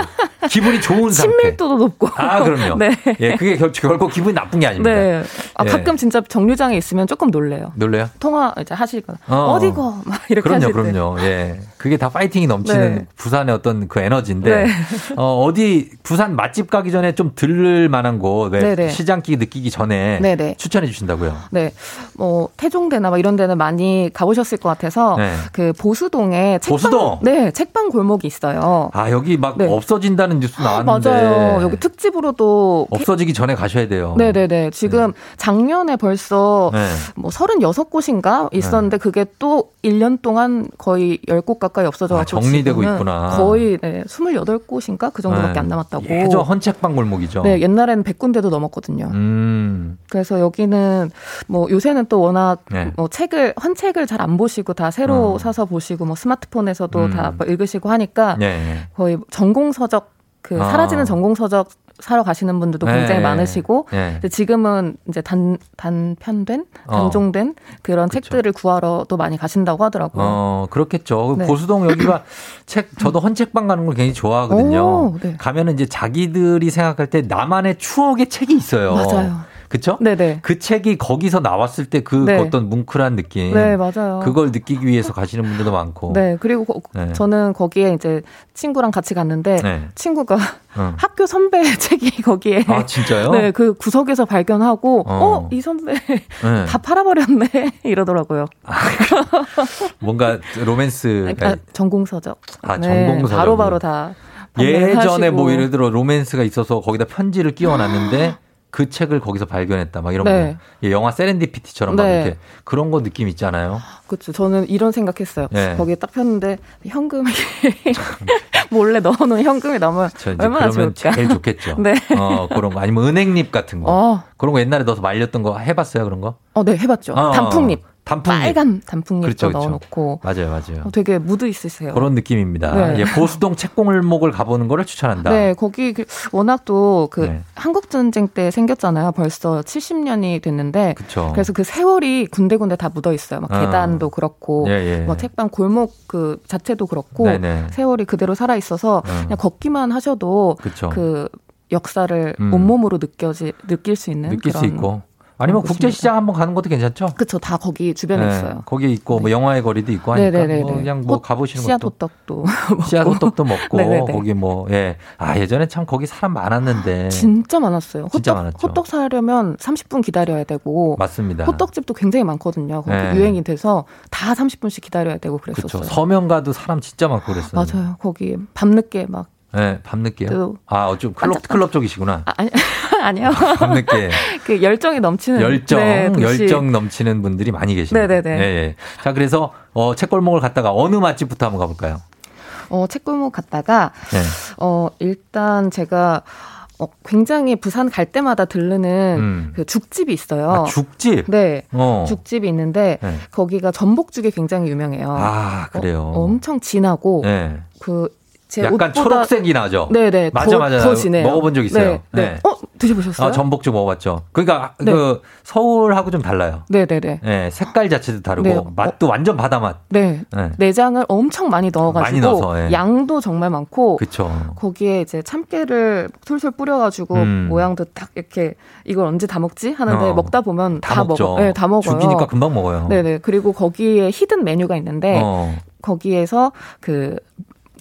기분이 좋은 상태. 친밀도도 높고. 아, 그럼요. 네. 예, 그게 결, 결코 기분이 나쁜 게 아닙니다. 네. 아, 예. 가끔 진짜 정류장에 있으면 조금 놀래요. 놀래요? 통화 이제 하시거나. 어. 어. 디고 막 이렇게 그럼요, 하실. 그럼요. 예. 그게 다 파이팅이 넘치는 네. 부산의 어떤 그 에너지인데, 네. 어, 어디, 부산 맛집 가기 전에 좀 들를 만한 곳, 왜 네네. 시장기 느끼기 전에 네네. 추천해 주신다고요. 네. 뭐, 태종대나 막 이런 데는 많이 가보셨을 것 같아서. 네. 그 보수동에 책방. 보수동? 네, 책방 골목이 있어요. 아, 여기 막 네. 없어진다는 뉴스 나왔는데. 맞아요. 여기 특집으로도. 없어지기 전에 가셔야 돼요. 네 네 네. 지금 작년에 벌써 네. 뭐 36곳인가 있었는데 그게 또 1년 동안 거의 10곳 가까이 없어져 아, 가지고 정리되고 지금은 있구나. 거의 네, 28곳인가 그 정도밖에 네. 안 남았다고. 예전 헌책방 골목이죠. 네, 옛날에는 100군데도 넘었거든요. 음. 그래서 여기는 뭐 요새는 또 워낙 네. 뭐 책을 헌책을 잘 안 보시고 다 새로 어. 사서 보시고 뭐 스마트폰에서도 음. 다뭐 읽으시고 하니까 네. 거의 전공 서적 그 아. 사라지는 전공 서적 사러 가시는 분들도 네. 굉장히 많으시고 네. 지금은 이제 단 단편된 어. 단종된 그런 책들을 구하러 또 많이 가신다고 하더라고요. 어, 그렇겠죠. 네. 보수동 여기가 책, 저도 헌책방 가는 걸 굉장히 좋아하거든요. 오, 네. 가면은 이제 자기들이 생각할 때 나만의 추억의 책이 있어요. 맞아요. 그쵸? 네네. 그 책이 거기서 나왔을 때그 네. 어떤 뭉클한 느낌. 네, 맞아요. 그걸 느끼기 위해서 가시는 분들도 많고. 네, 그리고 거- 네. 저는 거기에 이제 친구랑 같이 갔는데 네. 친구가 응. 학교 선배 책이 거기에 아, 진짜요? 네, 그 구석에서 발견하고 어. 어, 이 선배 네. 다 팔아버렸네 이러더라고요. 뭔가 로맨스. 아, 전공서적. 아, 네, 전공서적이요. 바로 바로 다 판매를 예전에 하시고. 뭐 예를 들어 로맨스가 있어서 거기다 편지를 끼워놨는데 그 책을 거기서 발견했다. 막 이런 네. 거. 예, 영화 세렌디피티처럼 막 네. 이렇게 그런 거 느낌 있잖아요. 그렇죠. 저는 이런 생각했어요. 네. 거기에 딱 폈는데 현금이 몰래 넣어놓은 현금이 저 이제 얼마나 그러면 좋을까. 제일 좋겠죠. 네. 어, 그런 거. 아니면 은행잎 같은 거. 어. 그런 거 옛날에 넣어서 말렸던 거 해봤어요, 그런 거? 어, 네, 해봤죠. 어, 단풍잎. 단풍잎. 빨간 단풍잎도 그렇죠, 그렇죠. 넣어놓고 맞아요, 맞아요. 어, 되게 무드 있으세요. 그런 느낌입니다. 네. 예, 보수동 책공을목을 가보는 거를 추천한다. 네, 거기 그- 워낙 또그 네. 한국 전쟁 때 생겼잖아요. 벌써 70년이 됐는데 그쵸. 래서 그 세월이 군데군데 다 묻어 있어요. 막 어. 계단도 그렇고 예, 예. 뭐 책방 골목 그 자체도 그렇고 네네. 세월이 그대로 살아 있어서 어. 그냥 걷기만 하셔도 그쵸. 그 역사를 음. 온몸으로 느껴지 느낄 수 있는 느낄 수 그런 있고. 아니면 곳입니다. 국제 시장 한번 가는 것도 괜찮죠? 그쵸 다 거기 주변에 네, 있어요. 거기에 있고 뭐 영화의 거리도 있고 하니까 네네네네. 뭐 그냥 뭐 호- 가보시는 씨앗 것도 호떡도 씨앗 호떡도 먹고 네네네. 거기 뭐 예. 아, 예전에 참 거기 사람 많았는데. 진짜 많았어요. 진짜 호떡, 많았죠. 호떡 사려면 30분 기다려야 되고 맞습니다. 호떡집도 굉장히 많거든요. 거기 네. 유행이 돼서 다 30분씩 기다려야 되고 그렇죠. 그랬었어요. 서면 가도 사람 진짜 많고 그랬어요. 맞아요. 거기 밤늦게 막 네, 밤늦게요. 또 아, 어좀 클럽 클럽 쪽이시구나. 아, 아니 아니요. 밤늦게 그 열정이 넘치는 열정 네. 열정 넘치는 분들이 많이 계십니다. 네 네네. 예, 예. 자, 그래서 어, 책골목을 갔다가 어느 맛집부터 한번 가 볼까요? 어, 책골목 갔다가 네. 어, 일단 제가 어, 굉장히 부산 갈 때마다 들르는 음. 그 죽집이 있어요. 아, 죽집. 네. 어. 죽집이 있는데 네. 거기가 전복죽이 굉장히 유명해요. 아, 그래요. 어, 엄청 진하고 네. 그 제 약간 초록색이 나죠. 네네. 맞아, 더, 맞아. 더 진해요. 먹어본 적 있어요. 네. 네. 어 드셔보셨어요? 아, 전복죽 먹어봤죠. 그러니까 네. 그 서울하고 좀 달라요. 네네네. 예, 색깔 자체도 다르고 네. 맛도 완전 바다 맛. 네. 네. 내장을 엄청 많이 넣어가지고 많이 넣어서, 예. 양도 정말 많고 그쵸. 거기에 이제 참깨를 솔솔 뿌려가지고 음. 모양도 딱 이렇게 이걸 언제 다 먹지 하는데 어. 먹다 보면 다 다, 먹죠. 먹어. 네, 다 먹어요. 죽이니까 금방 먹어요. 네네. 그리고 거기에 히든 메뉴가 있는데 어. 거기에서 그,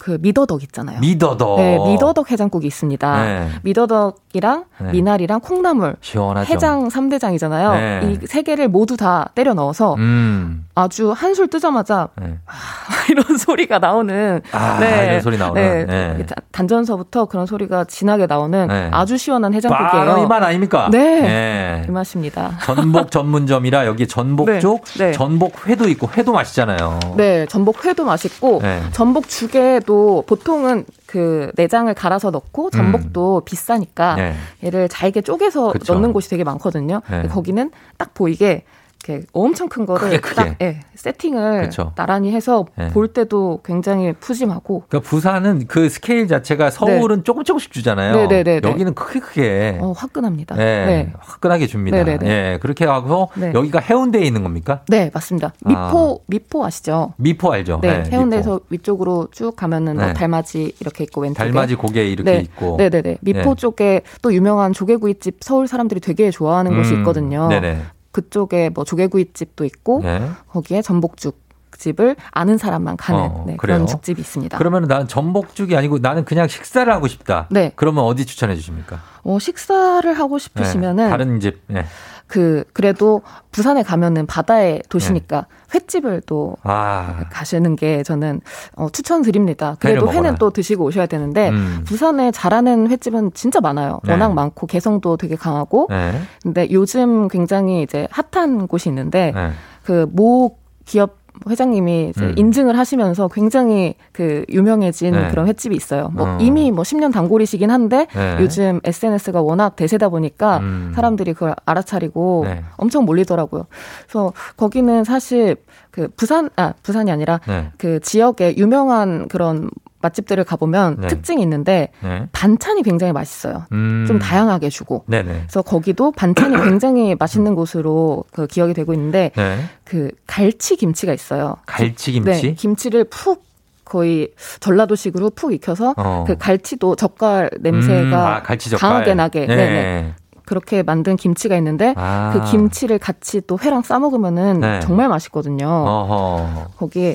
그 미더덕 있잖아요. 미더덕. 네, 미더덕 해장국이 있습니다. 네. 미더덕이랑 네. 미나리랑 콩나물 시원하죠. 해장 3대장이잖아요. 네. 이세 개를 모두 다 때려 넣어서 음. 아주 한술 뜨자마자 네. 이런 소리가 나오는 아, 이런 소리 나오는. 네. 네. 다- 단전서부터 그런 소리가 진하게 나오는 네. 아주 시원한 해장국이에요. 바로 이맛 아닙니까? 네. 네. 이 맛입니다. 전복 전문점이라 여기 전복죽, 네, 네. 전복 회도 있고 회도 맛있잖아요. 네, 전복 회도 맛있고 네. 전복 죽에도 보통은 그 내장을 갈아서 넣고 전복도 비싸니까 음. 네. 얘를 잘게 쪼개서 그쵸. 넣는 곳이 되게 많거든요. 네. 거기는 딱 보이게 이렇게 엄청 큰 거를 크게, 크게. 딱 예, 세팅을 그쵸. 나란히 해서 네. 볼 때도 굉장히 푸짐하고 그러니까 부산은 그 스케일 자체가 서울은 조금 조금씩 주잖아요. 네, 네, 네, 네. 여기는 크게 크게 어, 화끈합니다. 네, 네. 화끈하게 줍니다. 네, 네, 네. 예, 그렇게 하고 네. 여기가 해운대에 있는 겁니까? 네, 맞습니다. 미포 미포 아시죠? 미포 알죠? 네, 네, 해운대에서 미포. 위쪽으로 쭉 가면은 네. 뭐 달맞이 이렇게 있고 왼쪽에 달맞이 고개 이렇게 네. 있고. 네네네. 미포 네. 쪽에 또 유명한 조개구이집 서울 사람들이 되게 좋아하는 곳이 음, 있거든요. 네네. 그쪽에 뭐 조개구이집도 있고 네. 거기에 전복죽 집을 아는 사람만 가는 어, 네? 그런 죽집이 있습니다. 그러면 난 전복죽이 아니고 나는 그냥 식사를 하고 싶다. 네. 그러면 어디 추천해 주십니까? 어, 식사를 하고 싶으시면은 네, 다른 집. 네. 그 그래도 부산에 가면은 바다의 도시니까 네. 횟집을 또 아, 가시는 게 저는 어, 추천드립니다. 그래도 회를 회는. 또 드시고 오셔야 되는데 음. 부산에 잘하는 횟집은 진짜 많아요. 네. 워낙 많고 개성도 되게 강하고. 네. 근데 요즘 굉장히 이제 핫한 곳이 있는데 네. 그모 기업 회장님이 이제 음. 인증을 하시면서 굉장히 그 유명해진 네. 그런 횟집이 있어요. 뭐 어. 이미 뭐 10년 단골이시긴 한데 네. 요즘 SNS가 워낙 대세다 보니까 음. 사람들이 그걸 알아차리고 네. 엄청 몰리더라고요. 그래서 거기는 사실 그 부산 아 부산이 아니라 네. 그 지역에 유명한 그런 맛집들을 가보면 네. 특징이 있는데 네. 반찬이 굉장히 맛있어요. 음. 좀 다양하게 주고. 네네. 그래서 거기도 반찬이 굉장히 맛있는 곳으로 그 기억이 되고 있는데 네. 그 갈치 김치가 있어요. 갈치 김치? 네, 김치를 푹 거의 전라도식으로 푹 익혀서 어. 그 갈치도 젓갈 냄새가 음, 아, 갈치 젓갈. 강하게 나게 네. 그렇게 만든 김치가 있는데 아. 그 김치를 같이 또 회랑 싸 먹으면은 네. 정말 맛있거든요. 어허. 거기에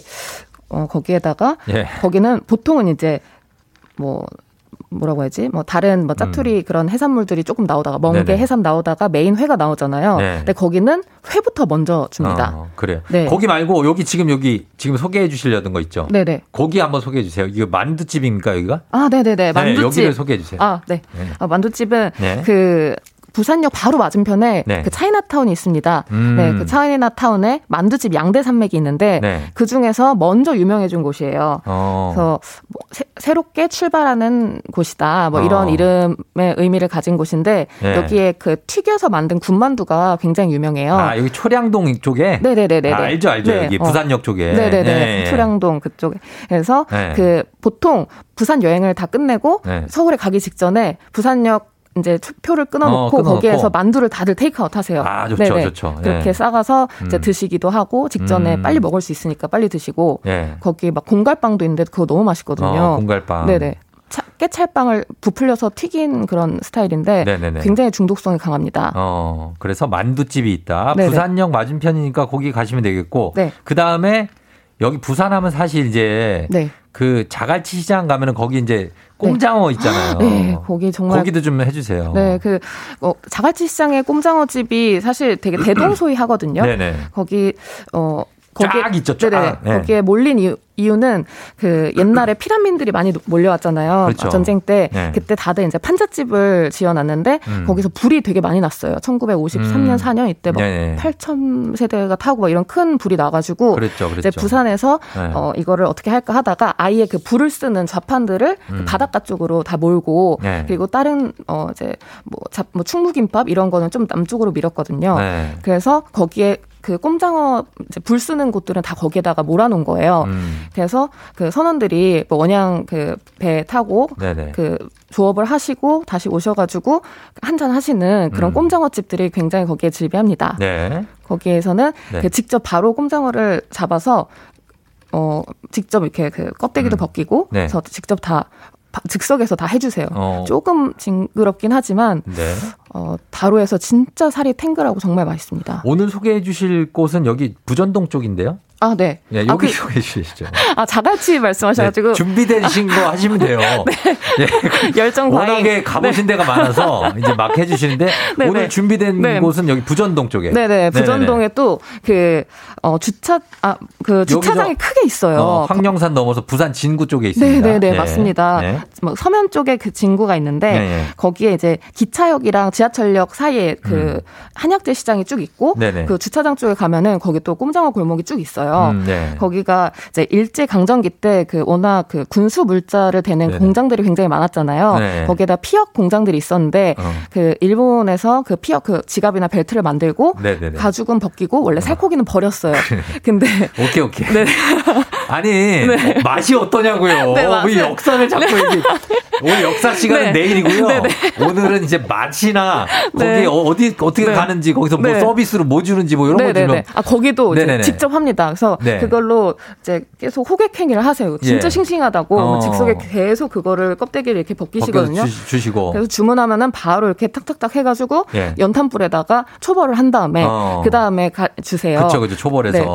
어 거기에다가 예. 거기는 보통은 이제 뭐 뭐라고 해야지? 뭐 다른 뭐 짜투리 그런 해산물들이 조금 나오다가 멍게 음. 네네. 해삼 나오다가 메인 회가 나오잖아요. 네. 근데 거기는 회부터 먼저 줍니다. 어, 그래요. 네. 거기 말고 여기 지금 여기 지금 소개해 주시려던 거 있죠? 네네. 거기 한번 소개해 주세요. 이거 만두집입니까 여기가? 아, 네네네. 만두집. 여기를 소개해 주세요. 아, 네. 네. 아, 만두집은 네. 그 부산역 바로 맞은편에 네. 그 차이나타운이 있습니다. 음. 네, 그 차이나타운에 만두집 양대 산맥이 있는데 네. 그 중에서 먼저 유명해진 곳이에요. 어. 그래서 뭐 새, 롭게 출발하는 곳이다. 뭐 이런 어. 이름의 의미를 가진 곳인데 네. 여기에 그 튀겨서 만든 군만두가 굉장히 유명해요. 아 여기 초량동 쪽에? 네네네네. 아, 알죠 알죠 네, 여기 어. 부산역 쪽에. 네네네. 네. 초량동 그쪽에. 그래서 네. 그 보통 부산 여행을 다 끝내고 네. 서울에 가기 직전에 부산역 이제 표- 표를 어, 끊어놓고 끊어놓고. 거기에서 만두를 다들 테이크아웃 하세요. 아, 좋죠, 네네. 좋죠. 그렇게 네. 싸가서 이제 음. 드시기도 하고 직전에 음. 빨리 먹을 수 있으니까 빨리 드시고 예. 거기 막 공갈빵도 있는데 그거 너무 맛있거든요. 어, 공갈빵. 네네. 차- 깨찰빵을 부풀려서 튀긴 그런 스타일인데 네네네. 굉장히 중독성이 강합니다. 어, 그래서 만두집이 있다. 네네. 부산역 맞은편이니까 거기 가시면 되겠고. 네. 그 다음에 여기 부산하면 사실 이제 네. 그 자갈치 시장 가면은 거기 이제 꼼장어 있잖아요. 네, 거기 정말 거기도 좀 해주세요. 네, 그 어, 자갈치 시장의 꼼장어 집이 사실 되게 대동소이하거든요. 네네. 거기 어쫙 있죠, 쫙. 네네. 네. 거기에 몰린 이유, 이유는 그 옛날에 피라민들이 많이 몰려왔잖아요. 그렇죠. 전쟁 때 네. 그때 다들 이제 판잣집을 지어놨는데 음. 거기서 불이 되게 많이 났어요. 1953년 음. 4년 이때 막 네네. 8천 세대가 타고 막 이런 큰 불이 나가지고 그랬죠, 그랬죠. 이제 부산에서 네. 어 이거를 어떻게 할까 하다가 아예 그 불을 쓰는 좌판들을 그 음. 바닷가 쪽으로 다 몰고 네. 그리고 다른 어 이제 뭐, 잡, 뭐 충무김밥 이런 거는 좀 남쪽으로 밀었거든요. 네. 그래서 거기에 그 꼼장어 이제 불 쓰는 곳들은 다 거기에다가 몰아놓은 거예요. 음. 그래서 그 선원들이 뭐 원양 그 배 타고 네네. 그 조업을 하시고 다시 오셔가지고 한잔 하시는 그런 음. 꼼장어 집들이 굉장히 거기에 즐비합니다. 네. 거기에서는 네. 그 직접 바로 꼼장어를 잡아서 어 직접 이렇게 그 껍데기도 음. 벗기고 네. 그래서 직접 다 바- 즉석에서 다 해주세요. 어. 조금 징그럽긴 하지만 네. 어, 바로 해서 진짜 살이 탱글하고 정말 맛있습니다. 오늘 소개해 주실 곳은 여기 부전동 쪽인데요. 아, 네. 예, 아, 여기 그- 소개해 주시죠. 아, 자갈치 말씀하셔가지고. 네, 준비되신 거 하시면 돼요. 예. 열정 과잉. 워낙에 가보신 데가 많아서 이제 막 해주시는데 네, 오늘 네. 준비된 네. 곳은 여기 부전동 쪽에. 네네. 부전동에 또, 그, 어, 주차, 아, 그 주차장이 크게 있어요. 어, 황령산 넘어서 부산 진구 쪽에 있습니다. 네네네, 예. 맞습니다. 네. 뭐 서면 쪽에 그 진구가 있는데, 네, 네. 거기에 이제 기차역이랑 지하철역 사이에 그 음. 한약재 시장이 쭉 있고, 네네. 그 주차장 쪽에 가면은 거기 또 꼼장어 골목이 쭉 있어요. 음, 네. 거기가 이제 일제 강점기 때 그 워낙 그 군수 물자를 대는 네네. 공장들이 굉장히 많았잖아요. 네. 거기에다 피혁 공장들이 있었는데 어. 그 일본에서 그 피혁 그 지갑이나 벨트를 만들고 네네네. 가죽은 벗기고 원래 살코기는 버렸어요. 근데 오케이 오케이. 네. 아니 어, 맛이 어떠냐고요. 네. 왜 역사를 자꾸 얘기. 오늘 역사 시간은 네. 내일이고요. 네, 네. 오늘은 이제 맛이나 거기 네. 어- 어디 어떻게 네. 가는지 거기서 뭐 네. 서비스로 뭐 주는지 뭐 이런 거. 좀. 아 거기도. 직접 합니다. 그래서 네. 그걸로 이제 계속 호객 행위를 하세요. 진짜 예. 싱싱하다고 어. 직속에 계속 그거를 껍데기를 이렇게 벗기시거든요. 주, 시고 그래서 주문하면은 바로 이렇게 탁탁탁 해가지고 예. 연탄불에다가 초벌을 한 다음에 어. 그 다음에 주세요. 그쵸, 그쵸. 초벌해서. 네,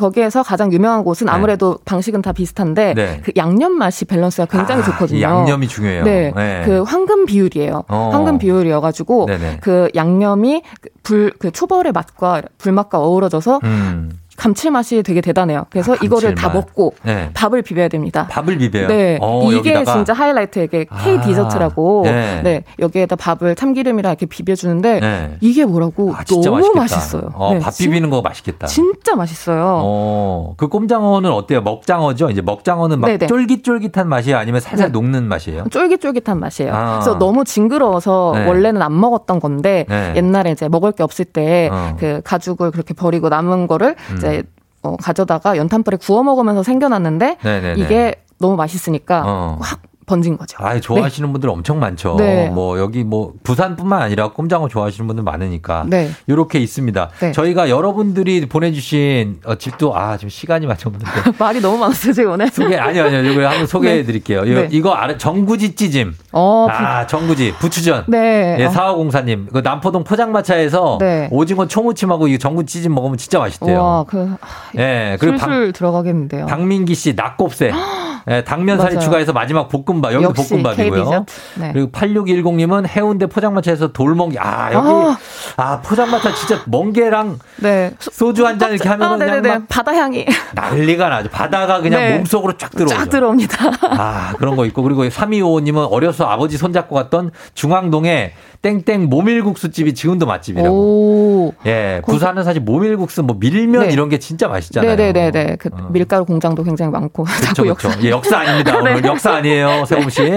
거, 기에서 가장 유명한 곳은 네. 아무래도 방식은 다 비슷한데 네. 그 양념 맛이 밸런스가 굉장히 아, 좋거든요. 이 양념이 중요해요. 네, 네. 그 황금 비율이에요. 어. 황금 비율이어가지고 네네. 그 양념이 불 그 초벌의 맛과 불맛과 어우러져서 음. 감칠맛이 되게 대단해요. 그래서 아, 이거를 다. 먹고 네. 밥을 비벼야 됩니다. 밥을 비벼요. 네, 어, 이게 여기다가. 진짜 하이라이트 이게 K 아, 디저트라고. 네. 네. 여기에다 밥을 참기름이랑 이렇게 비벼주는데 네. 이게 뭐라고 아, 진짜 너무 맛있겠다. 맛있어요. 어, 네, 밥 진- 비비는 거 맛있겠다. 진짜 맛있어요. 어, 그 꼼장어는 어때요? 먹장어죠? 이제 먹장어는 막 네네. 쫄깃쫄깃한 맛이에요? 아니면 살살 네. 녹는 맛이에요? 쫄깃쫄깃한 맛이에요. 아. 그래서 너무 징그러워서 네. 원래는 안 먹었던 건데 네. 옛날에 이제 먹을 게 없을 때 어. 그 가죽을 그렇게 버리고 남은 거를 음. 이제 어, 가져다가 연탄불에 구워 먹으면서 생겨났는데 네네네. 이게 너무 맛있으니까 어. 확 번진 거죠. 아, 좋아하시는 분들 엄청 많죠. 네. 뭐 여기 뭐 부산뿐만 아니라 꼼장어 좋아하시는 분들 많으니까 네. 이렇게 있습니다. 네. 저희가 여러분들이 보내주신 어, 집도 아 지금 시간이 없는데 말이 너무 많았어요, 제가 오늘. 소개 아니요 아니요 이거 한번 소개해 드릴게요. 이거, 네. 이거 알아 정구지 찌짐. 어, 아 정구지 부추전. 네. 예, 어. 사화공사님 그 남포동 포장마차에서 네. 오징어 초무침하고 이 정구 찌짐 먹으면 진짜 맛있대요. 와, 그 예 그리고 방, 들어가겠는데요. 박민기 씨 낙곱새. 예, 당면살이 맞아요. 추가해서 마지막 볶음밥. 여기도 볶음밥이고요. 네. 그리고 8610님은 해운대 포장마차에서 돌멍게. 아, 여기. 아, 포장마차 진짜 멍게랑 네. 소주 한 잔 이렇게 하면 아, 은 그냥 네네네. 막 바다 향이 난리가 나죠. 바다가 그냥 네. 몸속으로 쫙 들어오죠. 쫙 들어옵니다. 아, 그런 거 있고. 그리고 3255님은 어려서 아버지 손잡고 갔던 중앙동에 땡땡 모밀국수집이 지금도 맛집이라고. 오. 예, 부산은 사실 모밀국수, 뭐 밀면 네. 이런 게 진짜 맛있잖아요. 네네네네. 그 밀가루 공장도 굉장히 많고. 그렇죠, 그렇죠. 예, 역사 아닙니다. 오늘 네. 역사 아니에요, 세범 씨.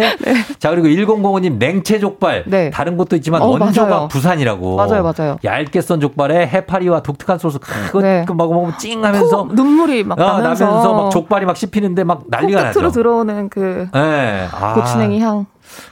자, 그리고 1005님 냉채 족발. 다른 곳도 있지만 어, 원조가 맞아요. 부산이라고. 맞아요, 맞아요. 얇게 썬 족발에 해파리와 독특한 소스 그거 네. 그 먹으면 찡 하면서 코, 눈물이 막 어, 나면서, 나면서 막 족발이 막 씹히는데 막 난리가 끝으로 나죠. 들어오는 그 예. 아, 고추냉이 향.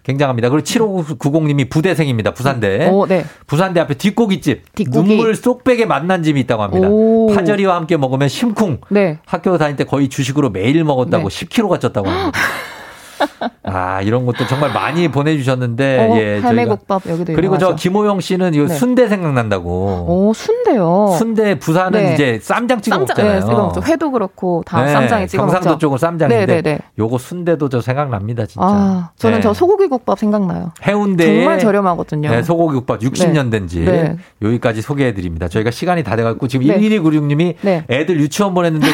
굉장합니다. 그리고 7590님이 부대생입니다. 부산대. 오, 네. 부산대 앞에 뒷고기집. 뒷고기. 눈물 쏙 빼게 맛난 집이 있다고 합니다. 오. 파절이와 함께 먹으면 심쿵. 네. 학교 다닐 때 거의 주식으로 매일 먹었다고 네. 10kg가 쪘다고 합니다. 아, 이런 것도 정말 많이 보내주셨는데, 어, 예. 할매국밥 여기도 그리고 저 유명하죠. 김호영 씨는 이거 네. 순대 생각난다고. 오, 순대요. 순대 부산은 네. 이제 쌈장 찍어 쌈장, 먹잖아요. 네, 찍어 먹죠. 회도 그렇고 다 네, 쌈장에 찍어 먹죠. 경상도 쪽은 쌈장인데 네네네. 요거 순대도 저 생각납니다, 진짜. 아, 저는 네. 저 소고기 국밥 생각나요. 해운대에 정말 저렴하거든요. 네, 소고기 국밥 60년 된 집. 네. 여기까지 소개해 드립니다. 저희가 시간이 다 돼갖고 지금 네. 1296님이 네. 애들 유치원 보냈는데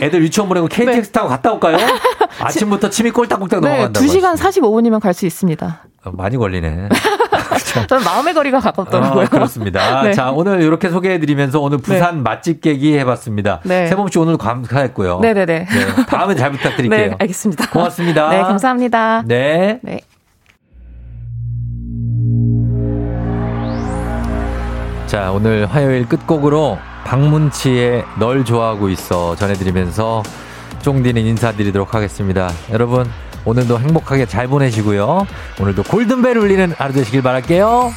애들 유치원 보내고 KTX 타고 갔다 올까요? 아침부터 침이 꼴딱꼴딱 네, 넘어간다고. 2시간 45분이면 갈 수 있습니다. 하시죠. 많이 걸리네. 저는 마음의 거리가 가깝더라고요. 어, 그렇습니다. 네. 자, 오늘 이렇게 소개해드리면서 오늘 부산 맛집 깨기 해봤습니다. 네. 세범 씨 오늘 감사했고요. 네네네. 네, 다음에 잘 부탁드릴게요. 네, 알겠습니다. 고맙습니다. 네, 감사합니다. 네. 네. 자, 오늘 화요일 끝곡으로 박문치의 널 좋아하고 있어 전해드리면서 쫑디는 인사드리도록 하겠습니다. 여러분, 오늘도 행복하게 잘 보내시고요. 오늘도 골든벨 울리는 하루 되시길 바랄게요.